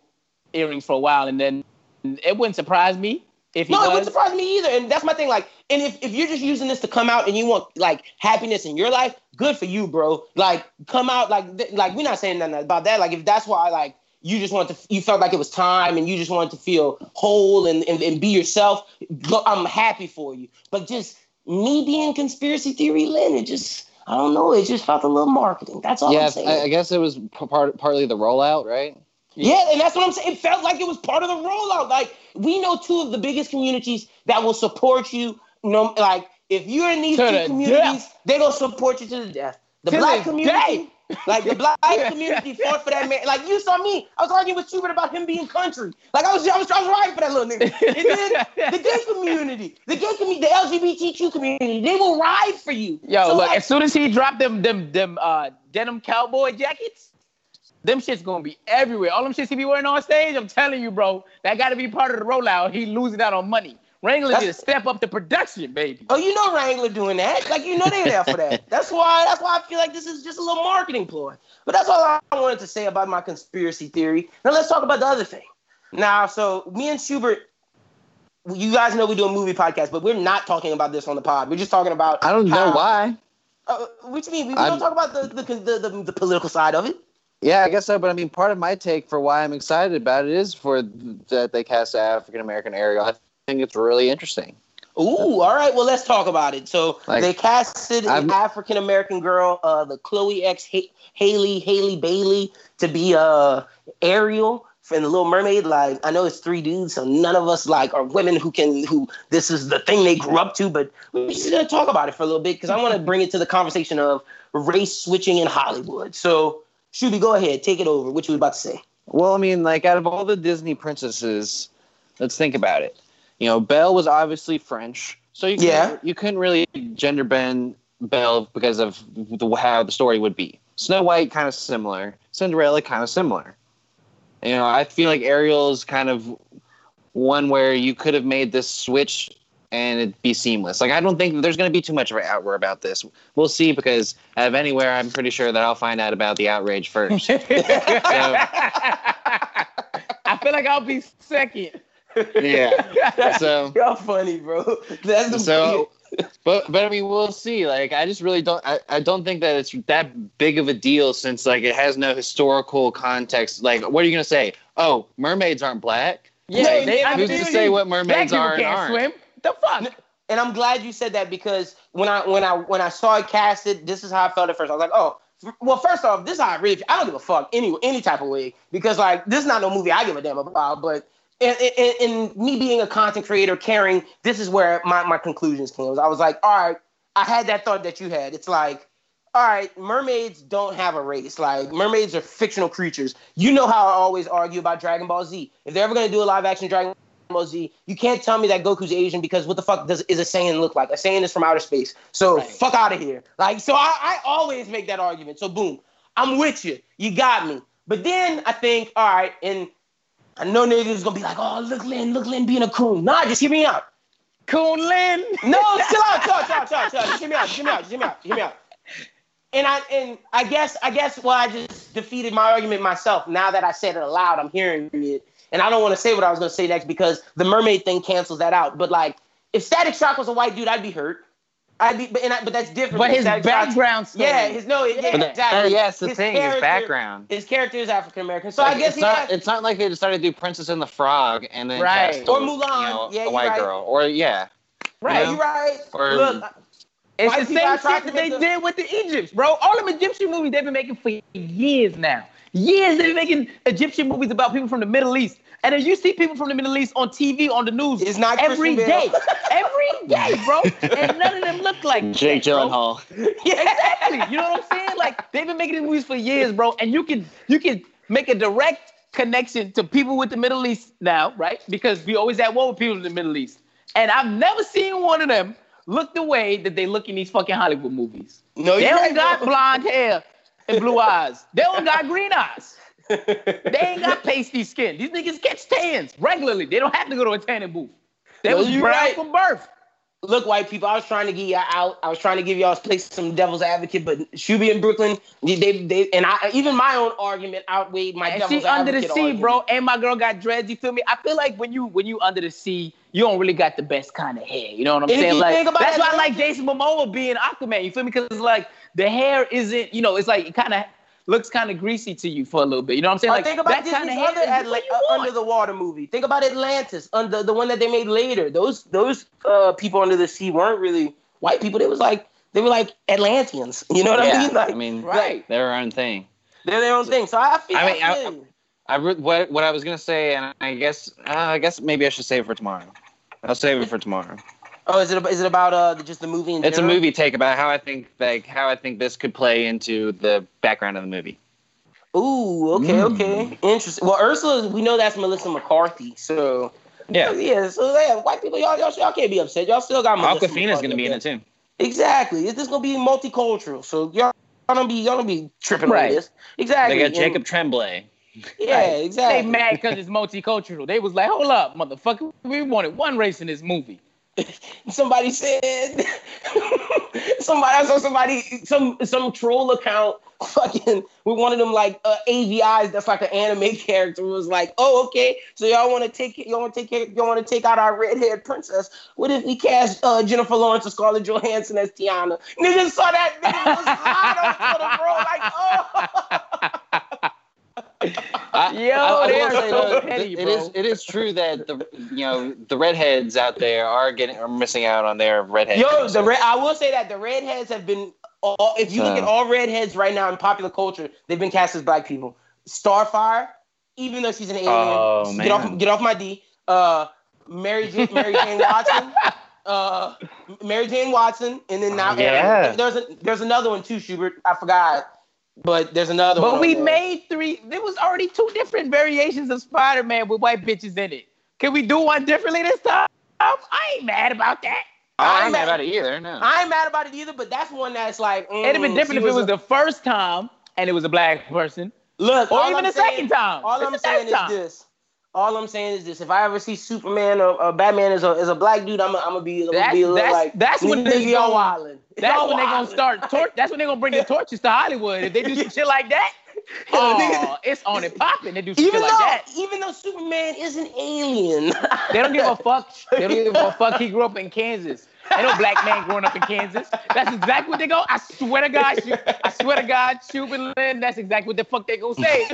earrings for a while, and then it wouldn't surprise me if he no, it wouldn't surprise me either. And that's my thing. Like, and if, if you're just using this to come out and you want like happiness in your life, good for you, bro. Like, come out like th- like we're not saying nothing about that. Like, if that's why like you just wanted to, you felt like it was time and you just wanted to feel whole and and, and be yourself. I'm happy for you. But just me being conspiracy theory, Lynn, it just I don't know. It just felt a little marketing. That's all yeah, I'm saying. I, I guess it was part partly the rollout, right? Yeah, and that's what I'm saying. It felt like it was part of the rollout. Like we know two of the biggest communities that will support you. You know, like if you're in these To two the communities, death. they're gonna support you to the death. The To black the community, like the black community fought for that man. Like you saw me, I was arguing with Schubert about him being country. Like I was, I was, I was riding for that little nigga. And then the gay community, the gay community, the LGBTQ community, they will ride for you. Yo, So, look, like, as soon as he dropped them them them uh denim cowboy jackets, them shit's gonna be everywhere. All them shits he be wearing on stage, I'm telling you, bro, that gotta be part of the rollout. He losing out on money. Wrangler need to step up the production, baby. Oh, you know Wrangler doing that. Like you know they're there for that. That's why. That's why I feel like this is just a little marketing ploy. But that's all I wanted to say about my conspiracy theory. Now let's talk about the other thing. Now, so me and Schubert, you guys know we do a movie podcast, but we're not talking about this on the pod. We're just talking about. I don't know how- why. Uh, what you mean? We, we don't talk about the the, the the the political side of it. Yeah, I guess so. But I mean, part of my take for why I'm excited about it is for that they cast an African American Ariel. I think it's really interesting. Ooh, all right. Well, let's talk about it. So Like, they casted an I'm- African American girl, uh, the Chloe X Halle Halle Bailey, to be uh Ariel in the Little Mermaid. Like I know it's three dudes, so none of us like are women who can who this is the thing they grew up to. But we're just gonna talk about it for a little bit because I want to bring it to the conversation of race switching in Hollywood. So, Shuby, go ahead, take it over. What you was about to say? Well, I mean, like out of all the Disney princesses, let's think about it. You know, Belle was obviously French, so you couldn't, Yeah. you couldn't really gender bend Belle because of the, how the story would be. Snow White kind of similar, Cinderella kind of similar. You know, I feel like Ariel is kind of one where you could have made this switch and it'd be seamless. Like I don't think there's going to be too much of an outroar about this. We'll see because out of anywhere, I'm pretty sure that I'll find out about the outrage first. I feel like I'll be second. Yeah. So, Y'all funny, bro. That's the so, but but I mean, we'll see. Like, I just really don't. I, I don't think that it's that big of a deal since like it has no historical context. Like, what are you gonna say? Oh, mermaids aren't black. Yeah, No, they, I Who's to say what mermaids are and can't aren't? swim. The fuck? and I'm glad you said that because when I when I when I saw it casted, this is how I felt at first. I was like, oh, well, first off, this is how I really. I don't give a fuck any any type of way because like this is not no movie I give a damn about. But and, and, and me being a content creator, caring, this is where my my conclusions came. I was like, all right, I had that thought that you had. It's like. All right, mermaids don't have a race. Like mermaids are fictional creatures. You know how I always argue about Dragon Ball Z. If they're ever gonna do a live action Dragon Ball Z, you can't tell me that Goku's Asian because what the fuck does is a Saiyan look like? A Saiyan is from outer space. So Right. fuck out of here. Like so, I, I always make that argument. So boom, I'm with you. You got me. But then I think, all right, and I know niggas gonna be like, oh look Lynn, look Lynn being a coon. Nah, just hear me out. Coon Lin. No, chill out, chill out, chill out, chill out, chill out. Just hear me out, just hear me out, just hear me out, hear me out. And I and I guess I guess well I just defeated my argument myself. Now that I said it aloud, I'm hearing it. And I don't want to say what I was gonna say next because the mermaid thing cancels that out. But like if Static Shock was a white dude, I'd be hurt. I'd be but and I, but that's different. But because his Static Shock's- background story. Yeah, his no, yeah, But that- exactly. Uh, yes, the His thing, his background. His character is African American. So I guess it's he not. has- It's not like they decided to do Princess and the Frog and then Right. cast Or Mulan. you know, Yeah, a white right. girl, or yeah, right, you know? you're right. Or- Look, It's White the people same shit to that they make the- did with the Egypts, bro. All them Egyptian movies they've been making for years now. Years they've been making Egyptian movies about people from the Middle East. And then you see people from the Middle East on TV, on the news, It's not every Christian day. every day, bro. And none of them look like Jake that, bro. Gyllenhaal. Yeah, exactly. You know what I'm saying? Like they've been making these movies for years, bro. And you can you can make a direct connection to people with the Middle East now, right? Because we always at war with people in the Middle East. And I've never seen one of them look the way that they look in these fucking Hollywood movies. No, They you're don't right, got bro. blonde hair and blue eyes. They don't got green eyes. They ain't got pasty skin. These niggas catch tans regularly. They don't have to go to a tanning booth. They No, was you brown right. from birth. Look, white people, I was trying to get y'all out. I was trying to give y'all place some devil's advocate, but Shuby in Brooklyn, they, they, they and I even my own argument outweighed my And devil's she under the sea, argument. bro. And my girl got dreads. You feel me? I feel like when you when you under the sea, you don't really got the best kind of hair. You know what I'm And saying? Like that's it, why I like Jason Momoa being Aquaman. You feel me? Because like the hair isn't. You know, it's like it kind of looks kind of greasy to you for a little bit. You know what I'm saying? Like think about that Disney's kind of hair other is Atla- uh, under the water movie. Think about Atlantis, under the one that they made later. Those those uh, people under the sea weren't really white people. They was like they were like Atlanteans. You know what I mean? Like I mean, Right. They're their own thing. they're their own thing. So I feel. I mean, I- feel you. I re- what what I was gonna say, and I guess uh, I guess maybe I should save it for tomorrow. I'll save it for tomorrow. Oh, is it is it about uh just the movie? In It's a movie take about how I think like how I think this could play into the background of the movie. Ooh, okay, Mm. okay, interesting. Well, Ursula, we know that's Melissa McCarthy, so Yeah, yeah. So yeah, white people, y'all, y'all, y'all can't be upset. Y'all still got Melissa Awkwafina's gonna be in there. it too. Exactly. It's just gonna be multicultural. So y'all, y'all don't be y'all don't be tripping Right. on this. Exactly. They got And- Jacob Tremblay. Yeah, Right. exactly. They mad because it's multicultural. They was like, hold up, motherfucker. We wanted one race in this movie. Somebody said somebody I saw somebody some some troll account fucking with one of them like uh, AVIs that's like an anime character was like, oh okay, so y'all want to take y'all want to take y'all want to take out our red haired princess. What if we cast uh, Jennifer Lawrence or Scarlett Johansson as Tiana? Niggas saw that nigga was hot on Twitter, bro. Like oh. I, Yo, I- they are say, so though, petty, it is bro. it is true that the you know the redheads out there are getting are missing out on their redhead. Yo, the red. I will say that the redheads have been. All, if you look Uh. at all redheads right now in popular culture, they've been cast as black people. Starfire, even though she's an alien, Oh, get off get off my D. Uh, Mary Jane, Mary Jane Watson. Uh, Mary Jane Watson, and then now Yeah. there's a there's another one too, Schubert. I forgot, but there's another one. But we there. made three. There was already two different variations of Spider-Man with white bitches in it. Can we do one differently this time? I ain't mad about that. I I'm ain't mad- mad about it either. No. I ain't mad about it either, but that's one that's like mm, It'd have been different she if it was a- the first time and it was a black person, look, or all even I'm the saying- second time. All It's I'm saying is time. this. All I'm saying is this: if I ever see Superman or, or Batman as a, as a black dude, I'm gonna I'm gonna be, I'm That's- be a little that's- like that's when nigga, they y'all go- wildin'. That's when they're gonna start. Tor- that's when they're gonna bring the torches to Hollywood. If they do some shit like that, oh, it's on and popping. They do some even shit though like that. even though Superman is an alien, They don't give a fuck. They don't give a fuck. He grew up in Kansas. Ain't no black man growing up in Kansas. That's exactly what they go. I swear to God, I swear to God, Lin, that's exactly what the fuck they gonna say.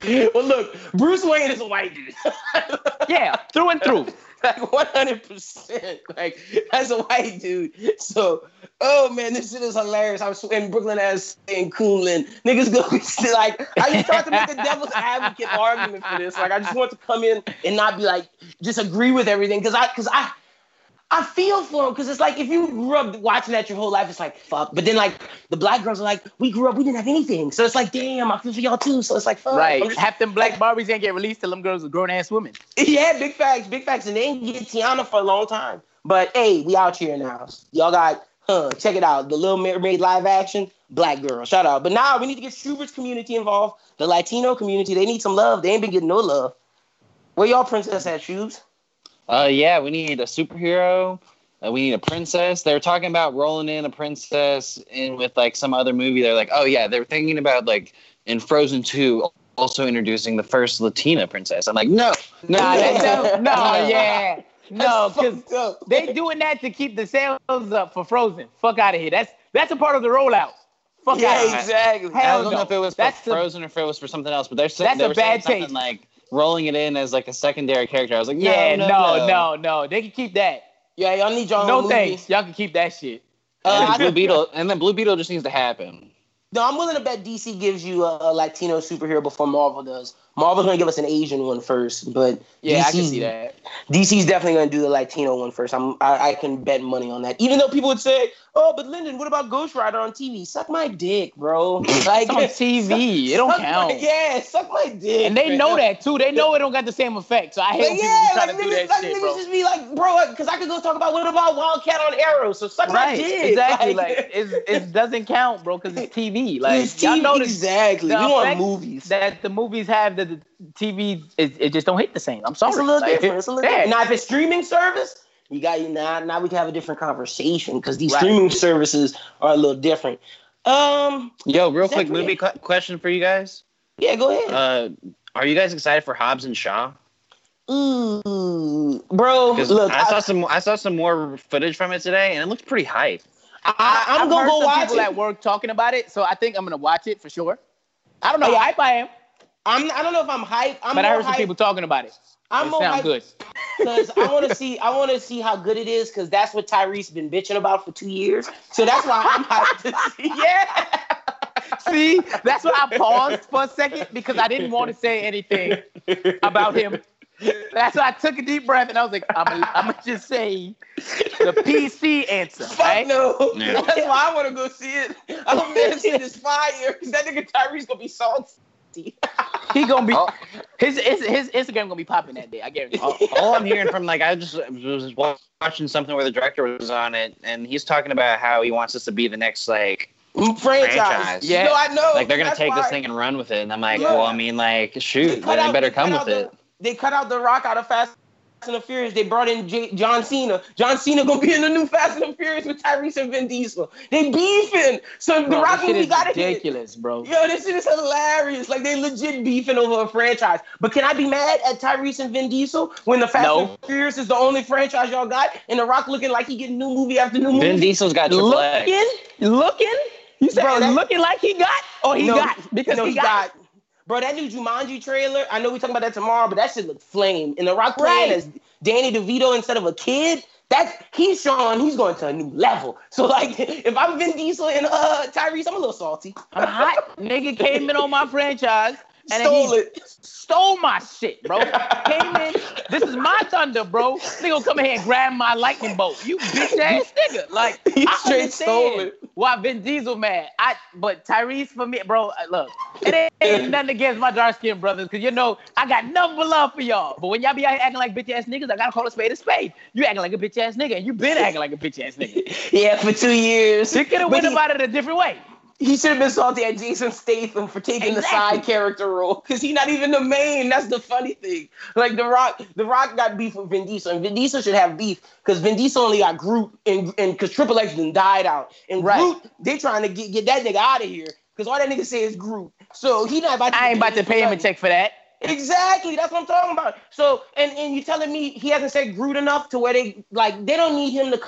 well, look, Bruce Wayne is a white dude. Yeah, through and through. like 100 percent. Like that's a white dude. So oh man this shit is hilarious. I'm in brooklyn as in coolin niggas go like i just tried to make a devil's advocate argument for this? Like i just want to come in and not be like just agree with everything. Because i because i I feel for him because it's like if you grew up watching that your whole life, it's like fuck. But then like the black girls are like, we grew up, we didn't have anything, so it's like damn, I feel for y'all too. So it's like fuck. Right. just- Half them black Barbies ain't get released till them girls are grown ass women. Yeah, big facts, big facts. And they ain't get Tiana for a long time. But hey, we out here now. Y'all got, huh, check it out. The Little Mermaid live action, black girl. Shout out. But now we need to get Schubert's community involved. The Latino community, they need some love. They ain't been getting no love. Where y'all princess at, Shoes? Uh, yeah, we need a superhero. Uh, we need a princess. They're talking about rolling in a princess in with like some other movie. They're like, oh yeah, they're thinking about like in Frozen Two, also introducing the first Latina princess. I'm like, no, no, Nah, no, no, yeah. No, because they doing that to keep the sales up for Frozen. Fuck out of here. That's that's a part of the rollout. Fuck out Yeah, of here. exactly. I don't no. know if it was That's for the- Frozen or if it was for something else, but they're sa- That's they a were saying bad something taste. like rolling it in as like a secondary character. I was like, no, Yeah, no, no, no, no, no. They can keep that. Yeah, y'all need y'all No own movie. thanks. Y'all can keep that shit. Uh, And I- Blue Beetle, and then Blue Beetle just needs to happen. No, I'm willing to bet DC gives you a, a Latino superhero before Marvel does. Marvel's gonna give us an Asian one first, but Yeah, I can see that. DC's definitely gonna do the Latino one first. I'm I, I can bet money on that. Even though people would say, "Oh, but Lyndon, what about Ghost Rider on TV?" Suck my dick, bro. Like It's on TV. It don't suck my- count. yeah, suck my dick. And they man. know that too. They know it don't got the same effect. So I hate yeah, trying like to do niggas, that like shit, niggas just be like, bro, because I could go talk about what about Wildcat on Arrow. So suck my dick. exactly. Like, it's, it doesn't count, bro, because it's TV. Like it's y'all know this, exactly. the we want movies. that the movies have that the TV it, it just don't hit the same. I'm sorry. It's a little Like, different. It's a little yeah. different. Now, if it's streaming service, you got you now. Now we can have a different conversation because these Right. streaming services are a little different. Um, Yo, real quick movie cu- question for you guys. yeah, go ahead. Uh, are you guys excited for Hobbs and Shaw? Ooh, bro, look, I, I, saw some I saw some more footage from it today, and it looks pretty hype. I, I'm I've gonna heard go some watch people it. at work talking about it, so I think I'm gonna watch it for sure. I don't know Oh, yeah. how hype I am, I'm, I don't know if I'm hype. I'm but I heard some hype- people talking about it. I'm it sound hype good. because I want to see. I want to see how good it is because that's what Tyrese been bitching about for two years. So that's why I'm hyped to see. Yeah. See, that's why I paused for a second because I didn't want to say anything about him. That's why I took a deep breath and I was like, I'm gonna, just say the PC answer. Fuck right? no. Yeah. That's why I want to go see it. I hope man see this fire because that nigga Tyrese gonna be salty. He gonna be Oh. his, his his Instagram gonna be popping that day. I guarantee. all, all I'm hearing from like I just was watching something where the director was on it, and he's talking about how he wants us to be the next like Franchise. Franchise. Yeah. No, I know. like they're gonna That's take why this thing and run with it, and I'm like, Yeah. well, I mean, like, shoot, cut then out- they better they come with the- it. They cut out the Rock out of Fast and the Furious. They brought in J- John Cena. John Cena gonna be in the new Fast and the Furious with Tyrese and Vin Diesel. They beefing. So the Bro, Rock this shit movie is got it. ridiculous, bro. Yo, this shit is hilarious. Like they legit beefing over a franchise. But can I be mad at Tyrese and Vin Diesel when the Fast No. and Furious is the only franchise y'all got, and the Rock looking like he getting new movie after new movie? Vin Diesel's got triple X. Looking, looking. You said Bro, that- looking like he got, or he No, got because no, he, got. Bro, that new Jumanji trailer, I know we talking about that tomorrow, but that shit looked flame. And The Rock playing Right. as Danny DeVito instead of a kid, that he's showing he's going to a new level. So like, if I'm Vin Diesel and uh Tyrese, I'm a little salty. I'm hot. Nigga came in on my franchise and Stole it. stole my shit, bro. Came in. This is my thunder, bro. Nigga gonna come in here and grab my lightning bolt. You bitch ass nigga. Like He I straight stole it. Why Vin Diesel mad? I but Tyrese for me, bro. uh, Look, it ain't, ain't nothing against my dark skinned brothers, cause you know I got nothing but love for y'all. But when y'all be out here acting like bitch ass niggas, I gotta call a spade a spade. You acting like a bitch ass nigga, and you been acting like a bitch ass nigga. Yeah, for two years. You could have went he- about it a different way. He should have been salty at Jason Statham for taking the side character role because he's not even the main. That's the funny thing. Like the Rock, the Rock got beef with Vin Diesel, and Vin Diesel should have beef because Vin Diesel only got Groot, and and because Triple X then died out, and Right. Groot they trying to get, get that nigga out of here because all that nigga say is Groot. So he not about. To I ain't about to pay him a check for that. Exactly, that's what I'm talking about. So, and and you telling me he hasn't said Groot enough to where they like they don't need him to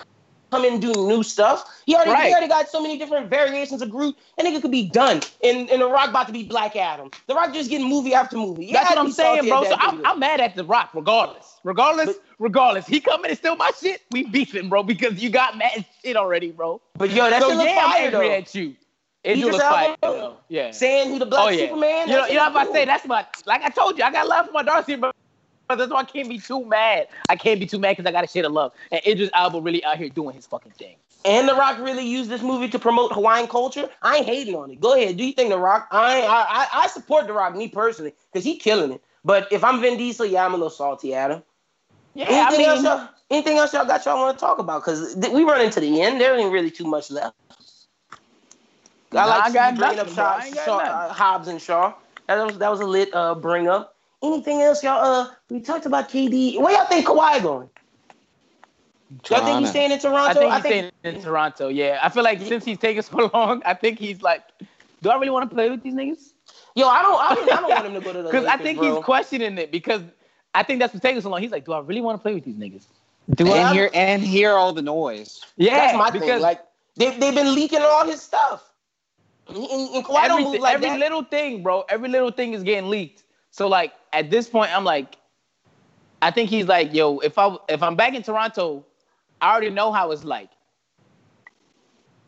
come in and do new stuff. He already Right. he already got so many different variations of Groot. and nigga could be done. And and the Rock about to be Black Adam. The Rock just getting movie after movie. Yeah, That's what I'm saying, bro. So I'm. I'm mad at The Rock, regardless. Regardless, But- regardless. He come in and steal my shit. We beefing, bro, because you got mad shit already, bro. but yo, that so yeah, I'm angry though. at you. It just fire. Yeah. Saying he the oh, Black oh yeah. Superman. you know, you know what I look say? That's my like I told you. I got love for my Darcy, but that's why I can't be too mad. I can't be too mad because I got a shit of love. And Idris Elba really out here doing his fucking thing. And The Rock really used this movie to promote Hawaiian culture. I ain't hating on it. Go ahead, do you think The Rock? I ain't- I I, support The Rock, me personally, because he killing it. But if I'm Vin Diesel, yeah, I'm a little salty at him. Yeah, anything I else, mean, y'all, anything else y'all got y'all want to talk about? Because th- we run into the end. There ain't really too much left. Nah, I like I to got bringing nothing, up. Shaw, I ain't got Shaw, uh, Hobbs and Shaw. That was that was a lit uh, bring up. Anything else, y'all? Uh, we talked about KD. Where y'all think Kawhi going? Y'all think he's staying in Toronto? I think he's staying in Toronto. Yeah, I feel like since he's taking so long, I think he's like, do I really want to play with these niggas? Yo, I don't. I don't, I don't want him to go to the. Because I think bro. he's questioning it because I think that's what's taking so long. He's like, do I really want to play with these niggas? Do Yeah. and hear and hear all the noise. Yeah, That's my because thing. Like they they've been leaking all his stuff. And, and, and Kawhi don't every, move like every that. little thing, bro, every little thing is getting leaked. So like at this point, I'm like, I think he's like, yo, if I if I'm back in Toronto, I already know how it's like.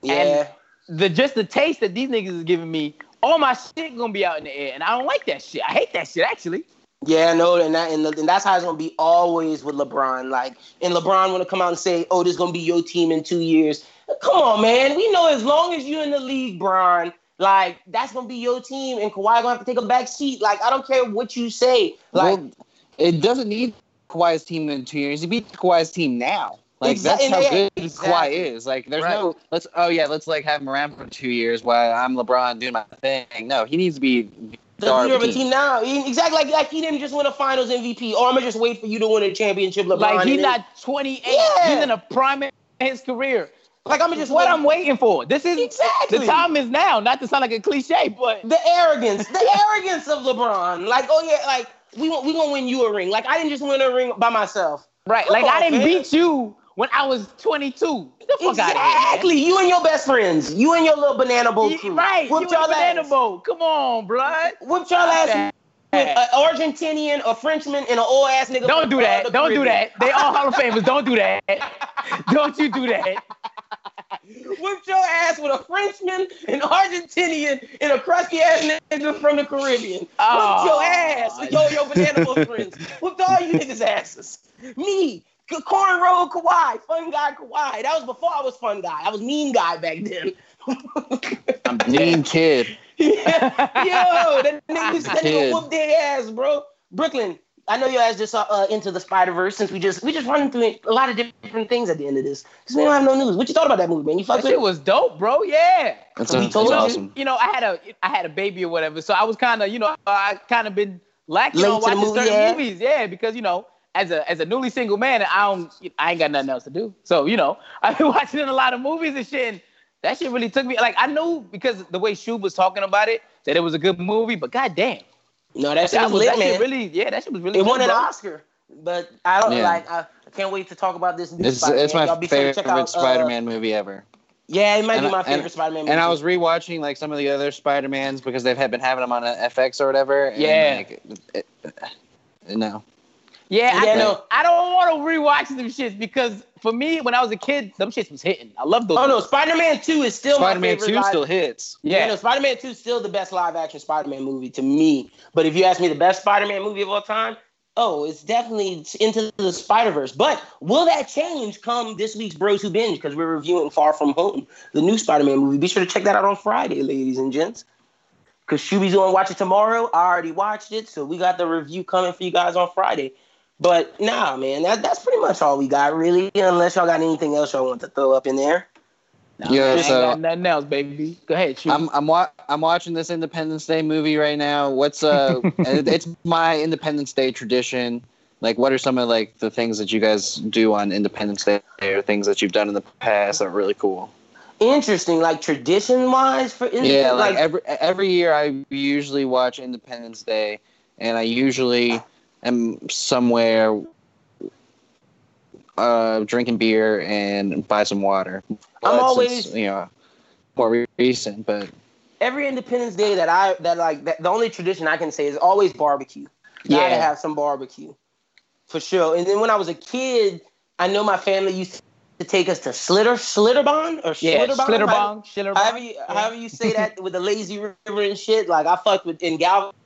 yeah. The just the taste that these niggas is giving me all my shit gonna be out in the air, and I don't like that shit. I hate that shit actually. Yeah, no, and that and, and that's how it's gonna be always with LeBron. Like, and LeBron want to come out and say, "Oh, this is gonna be your team in two years." Come on, man. We know as long as you're in the league, Bron, like that's gonna be your team, and Kawhi gonna have to take a back seat. Like, I don't care what you say. Like, well, it doesn't need Kawhi's team in two years. He beat Kawhi's team now. Like Exa- that's how good exactly. Kawhi is. Like there's Right. no let's oh yeah let's like have him around for two years while I'm LeBron doing my thing. No, he needs to be the leader of a team. team now. Exactly like like he didn't just win a Finals MVP. Or oh, I'm gonna just wait for you to win a championship, LeBron. Like he's not 28. Yeah. He's in a prime of his career. Like I'm just What. I'm waiting for. This is Exactly. the time is now. Not to sound like a cliche, but the arrogance, the arrogance of LeBron. Like, oh yeah, like we we gonna win you a ring. Like I didn't just win a ring by myself. right. Come like on, I didn't man. beat you when I was 22. Get the fuck out of here. Exactly. You and your best friends. You and your little banana boat crew. Right. Whooped you y'all banana ass. boat. Come on, blood. Whooped y'all ass an Argentinian, a Frenchman, and an old ass nigga. Don't do that. Don't do that. They all Hall of Famers. Don't do that. Don't you do that. Whipped your ass with a Frenchman, an Argentinian, and a crusty ass nigga from the Caribbean. Oh. Whipped your ass. with Yo, yo, banana boat friends. Whipped all you niggas' asses. Me, K- Cornrow Kawhi, fun guy Kawhi. That was before I was fun guy. I was mean guy back then. I'm mean kid. Yeah. Yo, that nigga, that nigga Kid. whooped their ass, bro. Brooklyn, I know your ass just saw uh, into the Spider Verse since we just we just running through a lot of different things at the end of this because we don't have no news. What you thought about that movie, man? You That fucked with shit it? was dope, bro. Yeah. That's, So we that's you. awesome. You know, I had a I had a baby or whatever, so I was kind of, you know, I kind of been lacking Late on to the watching movie, certain yeah. movies, yeah, because you know, as a as a newly single man, I don't, I ain't got nothing else to do, so you know, I've been watching a lot of movies and shit. And that shit really took me. Like I knew because the way Shub was talking about it that it was a good movie, but goddamn, No, that shit that was was lit, that man. shit really, yeah, that shit was really. it won an bro. Oscar, but I don't Yeah. like. I, I can't wait to talk about this. New It's Spider-Man. it's my Y'all be sure to favorite check out, uh, Spider-Man movie ever. Yeah, it might And be my I- favorite and- Spider-Man movie. And I was rewatching like some of the other Spider-Mans because they've had been having them on uh, FX or whatever. and, Yeah. like, it, it- no. Yeah, Yeah, I, no. I don't want to rewatch them shits because for me, when I was a kid, them shits was hitting. I love those. Oh no, Spider-Man Two is still Spider-Man my favorite 2 live- still hits. Yeah, Yeah. no, Spider-Man 2 is still the best live-action Spider-Man movie to me. But if you ask me the best Spider-Man movie of all time, oh, it's definitely Into the Spider-Verse. But will that change come this week's Bros Who Binge? Because we're reviewing Far From Home, the new Spider-Man movie. Be sure to check that out on Friday, ladies and gents. Because Shuby's going to watch it tomorrow. I already watched it, so we got the review coming for you guys on Friday. But nah, man, that, that's pretty much all we got, really. Unless y'all got anything else y'all want to throw up in there. Nah, Yeah, I ain't so- got nothing else, baby. Go ahead, shoot. I'm I'm wa- I'm watching this Independence Day movie right now. What's uh? it's my Independence Day tradition. Like, what are some of like the things that you guys do on Independence Day, or things that you've done in the past that are really cool? Interesting, like tradition-wise for Yeah, like every every year I usually watch Independence Day, and I usually am somewhere uh, drinking beer and buy some water. But always- since, you know more recent, but every Independence Day that I that like that, the only tradition I can say is always barbecue. Gotta have some barbecue, for sure. And then when I was a kid, I know my family used to take us to Slitter Slitterbahn or yeah, Schlitterbahn. Schlitterbahn, Schlitterbahn. However you, however you say that with the lazy river and shit. Like I fucked with in Galveston.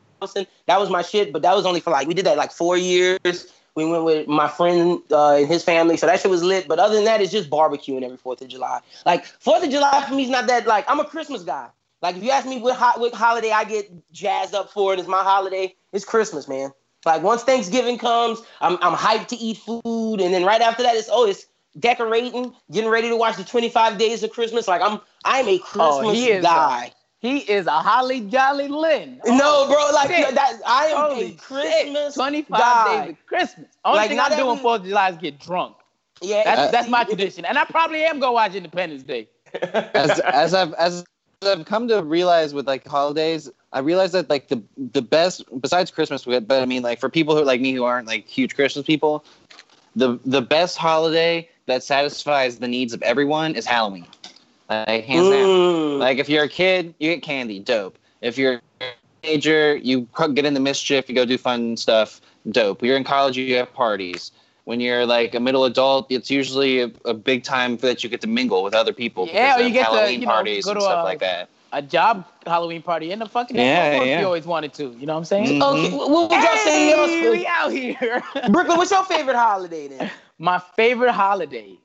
That was my shit, but that was only for like we did that like four years. We went with my friend uh, and his family, so that shit was lit. But other than that, it's just barbecuing every Fourth of July. Like Fourth of July for me is not that like I'm a Christmas guy. Like if you ask me what, ho- what holiday I get jazzed up for, and it's my holiday, it's Christmas, man. Like once Thanksgiving comes, I'm I'm hyped to eat food, and then right after that, it's oh it's decorating, getting ready to watch the 25 days of Christmas. Like I'm I'm a Christmas Oh, he is, guy. He is a holly jolly Lynn. no, bro, like shit. that. I am Holy a Christmas 25 guy. days of Christmas. Only Like, thing I'm doing every- Fourth of July is get drunk. Yeah, That's Uh, that's my tradition, and I probably am gonna watch Independence Day. as as I've as I've come to realize with like holidays, I realize that like the the best besides Christmas, but I mean like for people who like me who aren't like huge Christmas people, the the best holiday that satisfies the needs of everyone is Halloween. Like hands down. Mm. Like if you're a kid, you get candy, dope. If you're a teenager, you get into mischief, you go do fun stuff, dope. You're in college, you have parties. When you're like a middle adult, it's usually a, a big time that you get to mingle with other people. Yeah, because or you of get to, Halloween you know, parties go and to stuff a- like that. a job Halloween party in the fucking Yeah, yeah, yeah. you always wanted to. You know what I'm saying? Mhm. Okay, what would y'all say Hey, yours? we out here. Brooklyn, what's your favorite holiday then? My favorite holiday.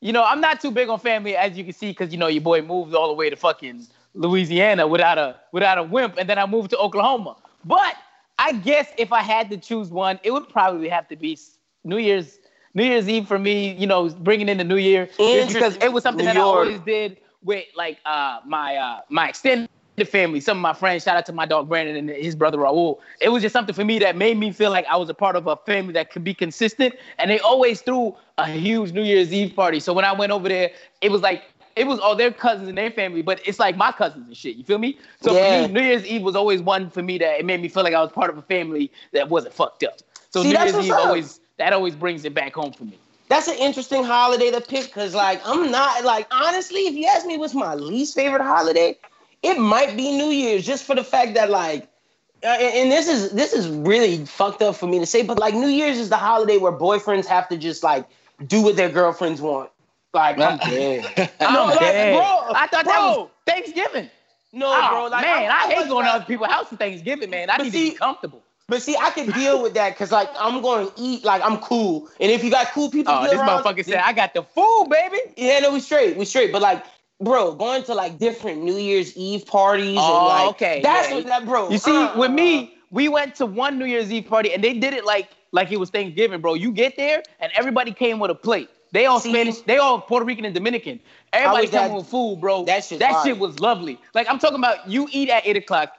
You know, I'm not too big on family, as you can see, because you know your boy moved all the way to fucking Louisiana without a without a wimp, and then I moved to Oklahoma. But I guess if I had to choose one, it would probably have to be New Year's New Year's Eve for me. You know, bringing in the New Year because it was something New that I always did with like uh my uh my extended family, some of my friends. Shout out to my dog Brandon and his brother Raul. It was just something for me that made me feel like I was a part of a family that could be consistent. And they always threw a huge New Year's Eve party. So when I went over there, it was like it was all their cousins and their family, but it's like my cousins and shit. You feel me? So Yeah. me, New Year's Eve was always one for me that it made me feel like I was part of a family that wasn't fucked up. So See, New Year's Eve up. always that always brings it back home for me. That's an interesting holiday to pick because, like, I'm not like honestly, if you ask me what's my least favorite holiday, it might be New Year's, just for the fact that like, uh, and this is this is really fucked up for me to say, but like New Year's is the holiday where boyfriends have to just like do what their girlfriends want. Like, I'm dead. I'm No, like, dead. bro, I thought that was Thanksgiving. No, Oh, bro. Like, man, I, hate wasn't going to other people's house for Thanksgiving, man. I But need see- to be comfortable. But see, I can deal with that because like I'm going to eat, like I'm cool, and if you got cool people, Oh, this around, motherfucker said, I got the food, baby. Yeah, no, we straight, we straight. But like, bro, going to like different New Year's Eve parties Oh, and like, okay, that's yeah. what that, bro. You see, uh, with me, we went to one New Year's Eve party and they did it like like it was Thanksgiving, bro. You get there and everybody came with a plate. They all See? Spanish, they all Puerto Rican and Dominican. Everybody coming with food, bro. that shit's that shit was lovely. Like I'm talking about, you eat at eight o'clock,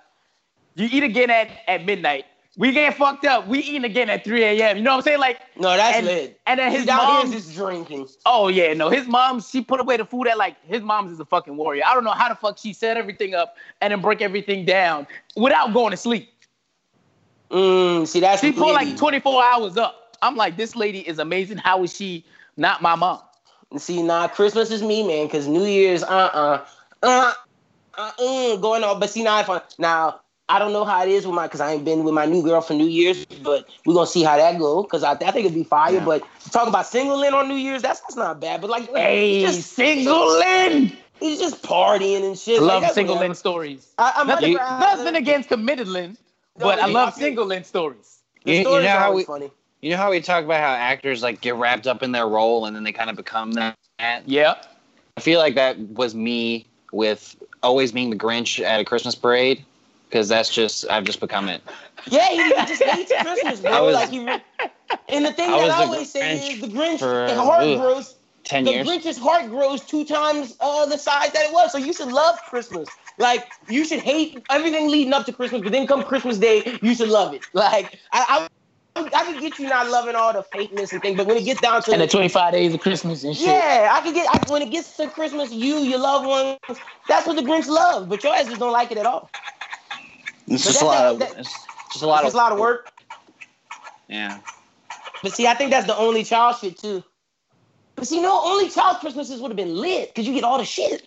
you eat again at, at midnight. We get fucked up. We eating again at 3 a.m. You know what I'm saying? Like, no, that's and, lit. and then his He's mom, just drinking. Oh yeah, no. His mom, she put away the food at like his mom's is a fucking warrior. I don't know how the fuck she set everything up and then break everything down without going to sleep. Mm, see, that's She pulled like 24 hours up. I'm like, this lady is amazing. How is she not my mom? See, nah, Christmas is me, man, because New Year's, uh, uh, uh, uh, going on. But see, now if I, now I don't know how it is with my, because I ain't been with my new girl for New Year's, but we're gonna see how that go. Because I, I think it'd be fire. Yeah. But talking about singling on New Year's, that's that's not bad. But like, Hey, just single Lynn. he's just partying and shit. Like, Love single whatever. Stories. I, I'm Nothing, nothing against committed Lynn, but I love single Lynn stories. The You- you know are how we- funny. You know how we talk about how actors like get wrapped up in their role and then they kind of become that. Yeah. I feel like that was me with always being the Grinch at a Christmas parade because that's just I've just become it. Yeah, he, he just hates Christmas, I bro. was- like he, and the thing I that I the always say is the Grinch for, his heart ugh, grows. Ten the years. Grinch's heart grows two times uh, the size that it was. So you should love Christmas. Like you should hate everything leading up to Christmas, but then come Christmas Day, you should love it. Like I, I, I can get you not loving all the fakeness and things, but when it gets down to And the 25 days of Christmas and shit. yeah, I can get I, when it gets to Christmas, you, your loved ones, that's what the Grinch loves. But your ass just don't like it at all. It's But just that- a lot of that- it's just a lot It's of a lot of work. Yeah. But see, I think that's the only child shit too. But see, no, only child Christmases would have been lit because you get all the shit.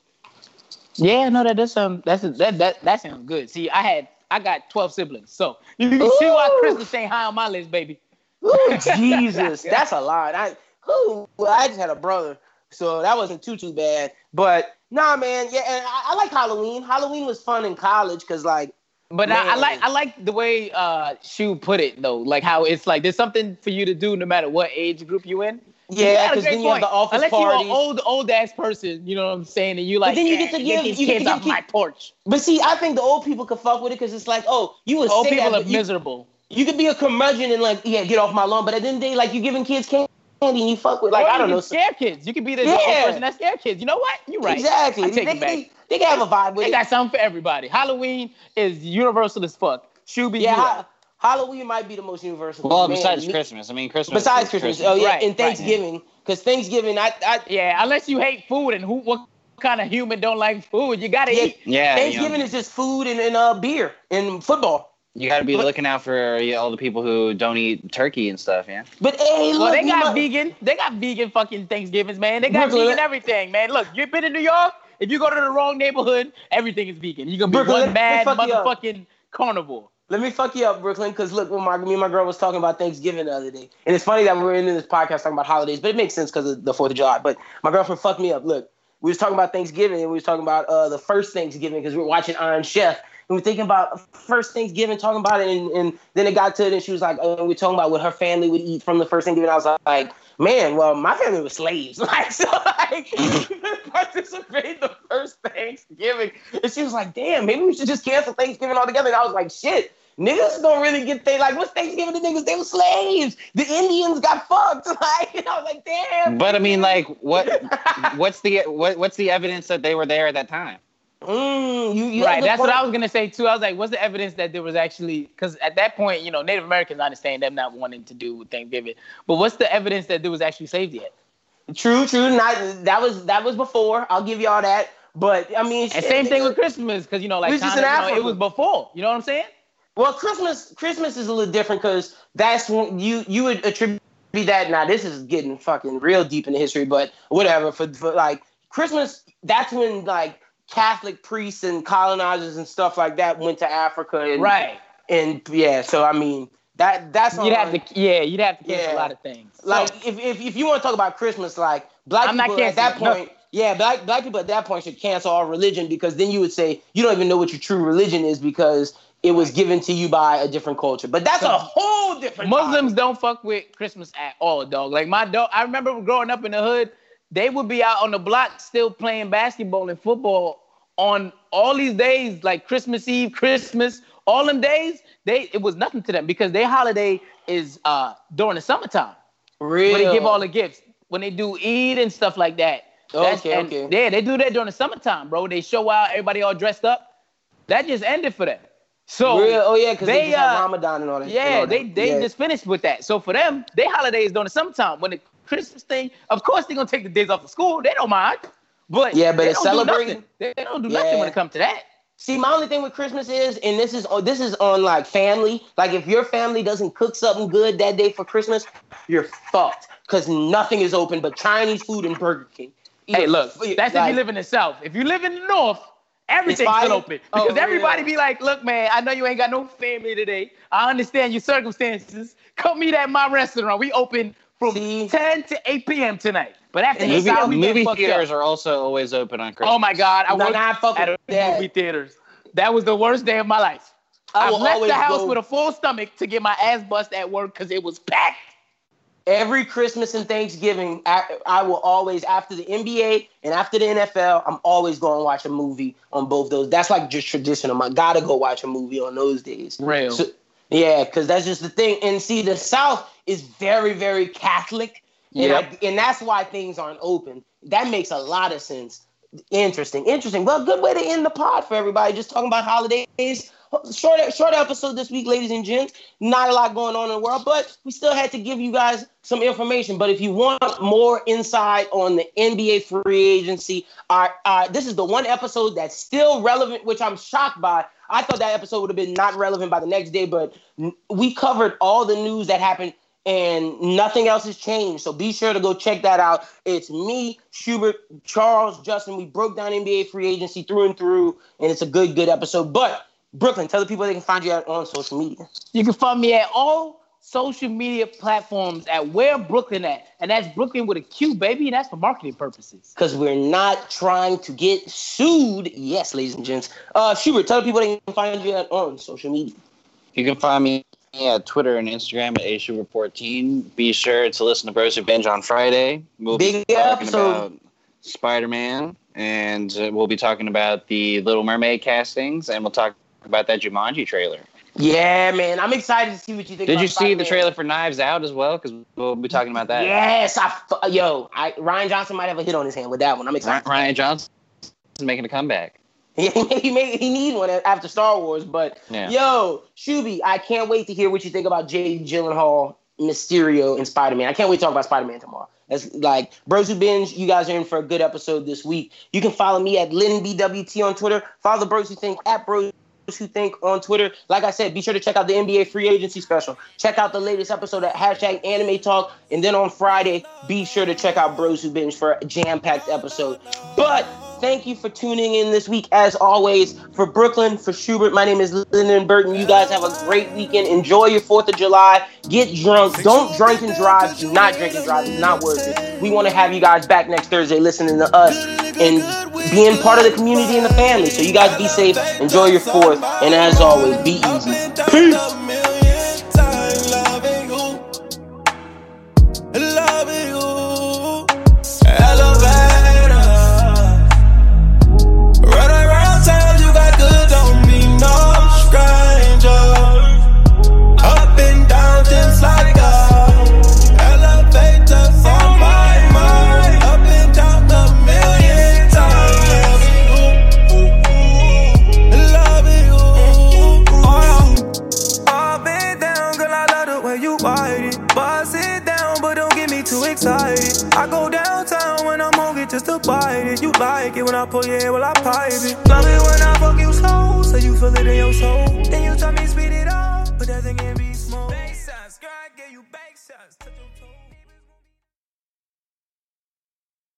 Yeah, no, that does sound that's that that that sounds good. See, I had I got 12 siblings, so you can see why Ooh. Christmas ain't high on my list, baby. Ooh, Jesus, that's a lot. I, ooh, well, I just had a brother, so that wasn't too too bad. But nah, man, yeah, and I, I like Halloween. Halloween was fun in college because like, But I, I like I like the way uh Shu put it though, like how it's like there's something for you to do no matter what age group you in. Yeah, a because then you have point. the office Unless parties. you're an old old ass person, you know what I'm saying, and you like But then you "Eh, get to give- these you get kids to off give my porch. But see, I think the old people could fuck with it because it's like, oh, you would Old people are you, miserable. you could be a curmudgeon and like, yeah, get off my lawn. But at the end of the day, like, you giving kids candy and you fuck with like, Or I don't know. scare kids. You could be the Yeah. old person that scare kids. You know what? You're right. Exactly. I take they, it back. they, they can have a vibe with They it. They got something for everybody. Halloween is universal as fuck. Should be Yeah, Halloween might be the most universal. Well, Man, besides me- Christmas, I mean Christmas. Besides is Christmas, oh yeah, Right, and. Thanksgiving, because Thanksgiving, I, I Yeah, unless you hate food and who what kind of human don't like food, you gotta Yeah. eat. Yeah, you, Thanksgiving know, is just food and, and uh beer and football. you got to be But- looking out for yeah, all the people who don't eat turkey and stuff. Yeah. But hey, look, Well, they got my- vegan. They got vegan fucking Thanksgivings, man. They got Brooklyn, vegan everything, man. Look, you've been in New York. If you go to the wrong neighborhood, everything is vegan. You're gonna be Brooklyn, let- one let me mad fuck you up. motherfucking carnivore. Let me fuck you up, Brooklyn, because look, when my, me and my girl was talking about Thanksgiving the other day, and it's funny that we're in this podcast talking about holidays, but it makes sense because of the Fourth of July. But my girlfriend fucked me up. Look, we was talking about Thanksgiving and we was talking about uh, the first Thanksgiving because we were watching Iron Chef and we are thinking about first Thanksgiving, talking about it, and, and then it got to it, and she was like, oh, we are talking about what her family would eat from the first Thanksgiving. I was like, man, well, my family was slaves, like so, like participate the first Thanksgiving, and she was like, damn, maybe we should just cancel Thanksgiving altogether. And I was like, shit niggas don't really get they like what's Thanksgiving to niggas? They were slaves. The Indians got fucked. Like I was like, damn. But I mean, like, what what's the what what's the evidence that they were there at that time? Mm, you, you right. That's point. what I was gonna say too. I was like, what's the evidence that there was actually? Because at that point, you know, Native Americans understand them not wanting to do Thanksgiving. But what's the evidence that there was actually saved yet? True, true. Not that was that was before. I'll give y'all that. But I mean, and same thing with Christmas, because you know, like you know, it was before. You know what I'm saying? Well, Christmas Christmas is a little different because that's when you you would attribute that. Now this is getting fucking real deep in the history, but whatever. For, for like Christmas, that's when like Catholic priests and colonizers and stuff like that went to Africa. And, right. And yeah, so I mean that that's you'd have to yeah you'd have to cancel yeah. a lot of things. Like so, if, if if you want to talk about Christmas, like black I'm people at that point. No. Yeah, black black people at that point should cancel all religion because then you would say you don't even know what your true religion is because it was given to you by a different culture. But that's a whole different. Muslims topic. don't fuck with Christmas at all, dog. Like my dog, I remember growing up in the hood, they would be out on the block still playing basketball and football on all these days, like Christmas Eve, Christmas, all them days. They it was nothing to them because their holiday is uh during the summertime. Really? When they give all the gifts, when they do Eid and stuff like that. okay, okay. Yeah, they do that during the summertime, bro. They show out, everybody all dressed up. That just ended for them. So Real? oh yeah, because they, they just uh, Ramadan and all that. Yeah, all they that. they yeah. just finished with that. So for them, their holiday is during the summertime. When the Christmas thing, of course they're gonna take the days off of school. They don't mind. But yeah, but it's celebrating. They don't do yeah. nothing when it comes to that. See, my only thing with Christmas is, and this is oh, this is on like family. Like if your family doesn't cook something good that day for Christmas, you're fucked. Cause nothing is open but Chinese food and Burger King. Hey, look, that's like, if you live in the South. If you live in the North, Everything's still open oh, because oh, everybody be like, "Look, man, I know you ain't got no family today. I understand your circumstances. Come meet at my restaurant. We open from See? 10 to 8 p.m. tonight. But after movie, hour, we movie theaters up. are also always open on Christmas. Oh my God, I worked at a movie theaters. That was the worst day of my life. I, I left the house go. with a full stomach to get my ass bust at work because it was packed every Christmas and Thanksgiving, I, will always after the NBA and after the NFL, I'm always going to watch a movie on both those. That's like just traditional. I gotta go watch a movie on those days. Real. So, yeah, because that's just the thing. And see, the South is very, very Catholic, yeah, and, and that's why things aren't open. That makes a lot of sense. Interesting, interesting. Well, good way to end the pod for everybody. Just talking about holidays short short episode this week, ladies and gents. Not a lot going on in the world, but we still had to give you guys some information. But if you want more insight on the NBA free agency, our, our, this is the one episode that's still relevant, which I'm shocked by. I thought that episode would have been not relevant by the next day, but we covered all the news that happened and nothing else has changed. So be sure to go check that out. It's me, Schubert, Charles, Justin. We broke down NBA free agency through and through, and it's a good, good episode. But Brooklyn, tell the people they can find you on social media. You can find me at all social media platforms at where Brooklyn at. And that's Brooklyn with a Q, baby. And that's for marketing purposes. Because we're not trying to get sued. Yes, ladies and gents. Uh, Schubert, tell the people they can find you at, on social media. You can find me at Twitter and Instagram at ashubert14. Be sure to listen to Bros Who Binge on Friday. We'll Big be talking episode. about Spider-Man. And uh, we'll be talking about the Little Mermaid castings. And we'll talk about that Jumanji trailer. Yeah, man, I'm excited to see what you think. Did you see the trailer for Knives Out as well? Because we'll be talking about that. Yes, I yo, I, Rian Johnson might have a hit on his hand with that one. I'm excited. Rian Johnson is making a comeback. he may, he need one after Star Wars, but yeah. yo, Shuby, I can't wait to hear what you think about Jay Gyllenhaal, Mysterio, and Spider Man. I can't wait to talk about Spider Man tomorrow. That's like Bros Who Binge. You guys are in for a good episode this week. You can follow me at LynnBWT on Twitter. Follow the Bros Who Think at Bros who think on Twitter. Like I said, be sure to check out the NBA free agency special. Check out the latest episode at hashtag anime talk. And then on Friday, be sure to check out Bros Who Binge for a jam-packed episode. But thank you for tuning in this week. As always, for Brooklyn, for Schubert, my name is Lyndon Burton. You guys have a great weekend. Enjoy your 4th of July. Get drunk. Don't drink and drive. Do not drink and drive. It's not worth it. We want to have you guys back next Thursday listening to us and being part of the community and the family. So you guys be safe, enjoy your fourth, and as always, be easy. Peace. Pull your hair while I pipe it. Love it when I fuck you slow, so you feel it in your soul. Then you tell me speed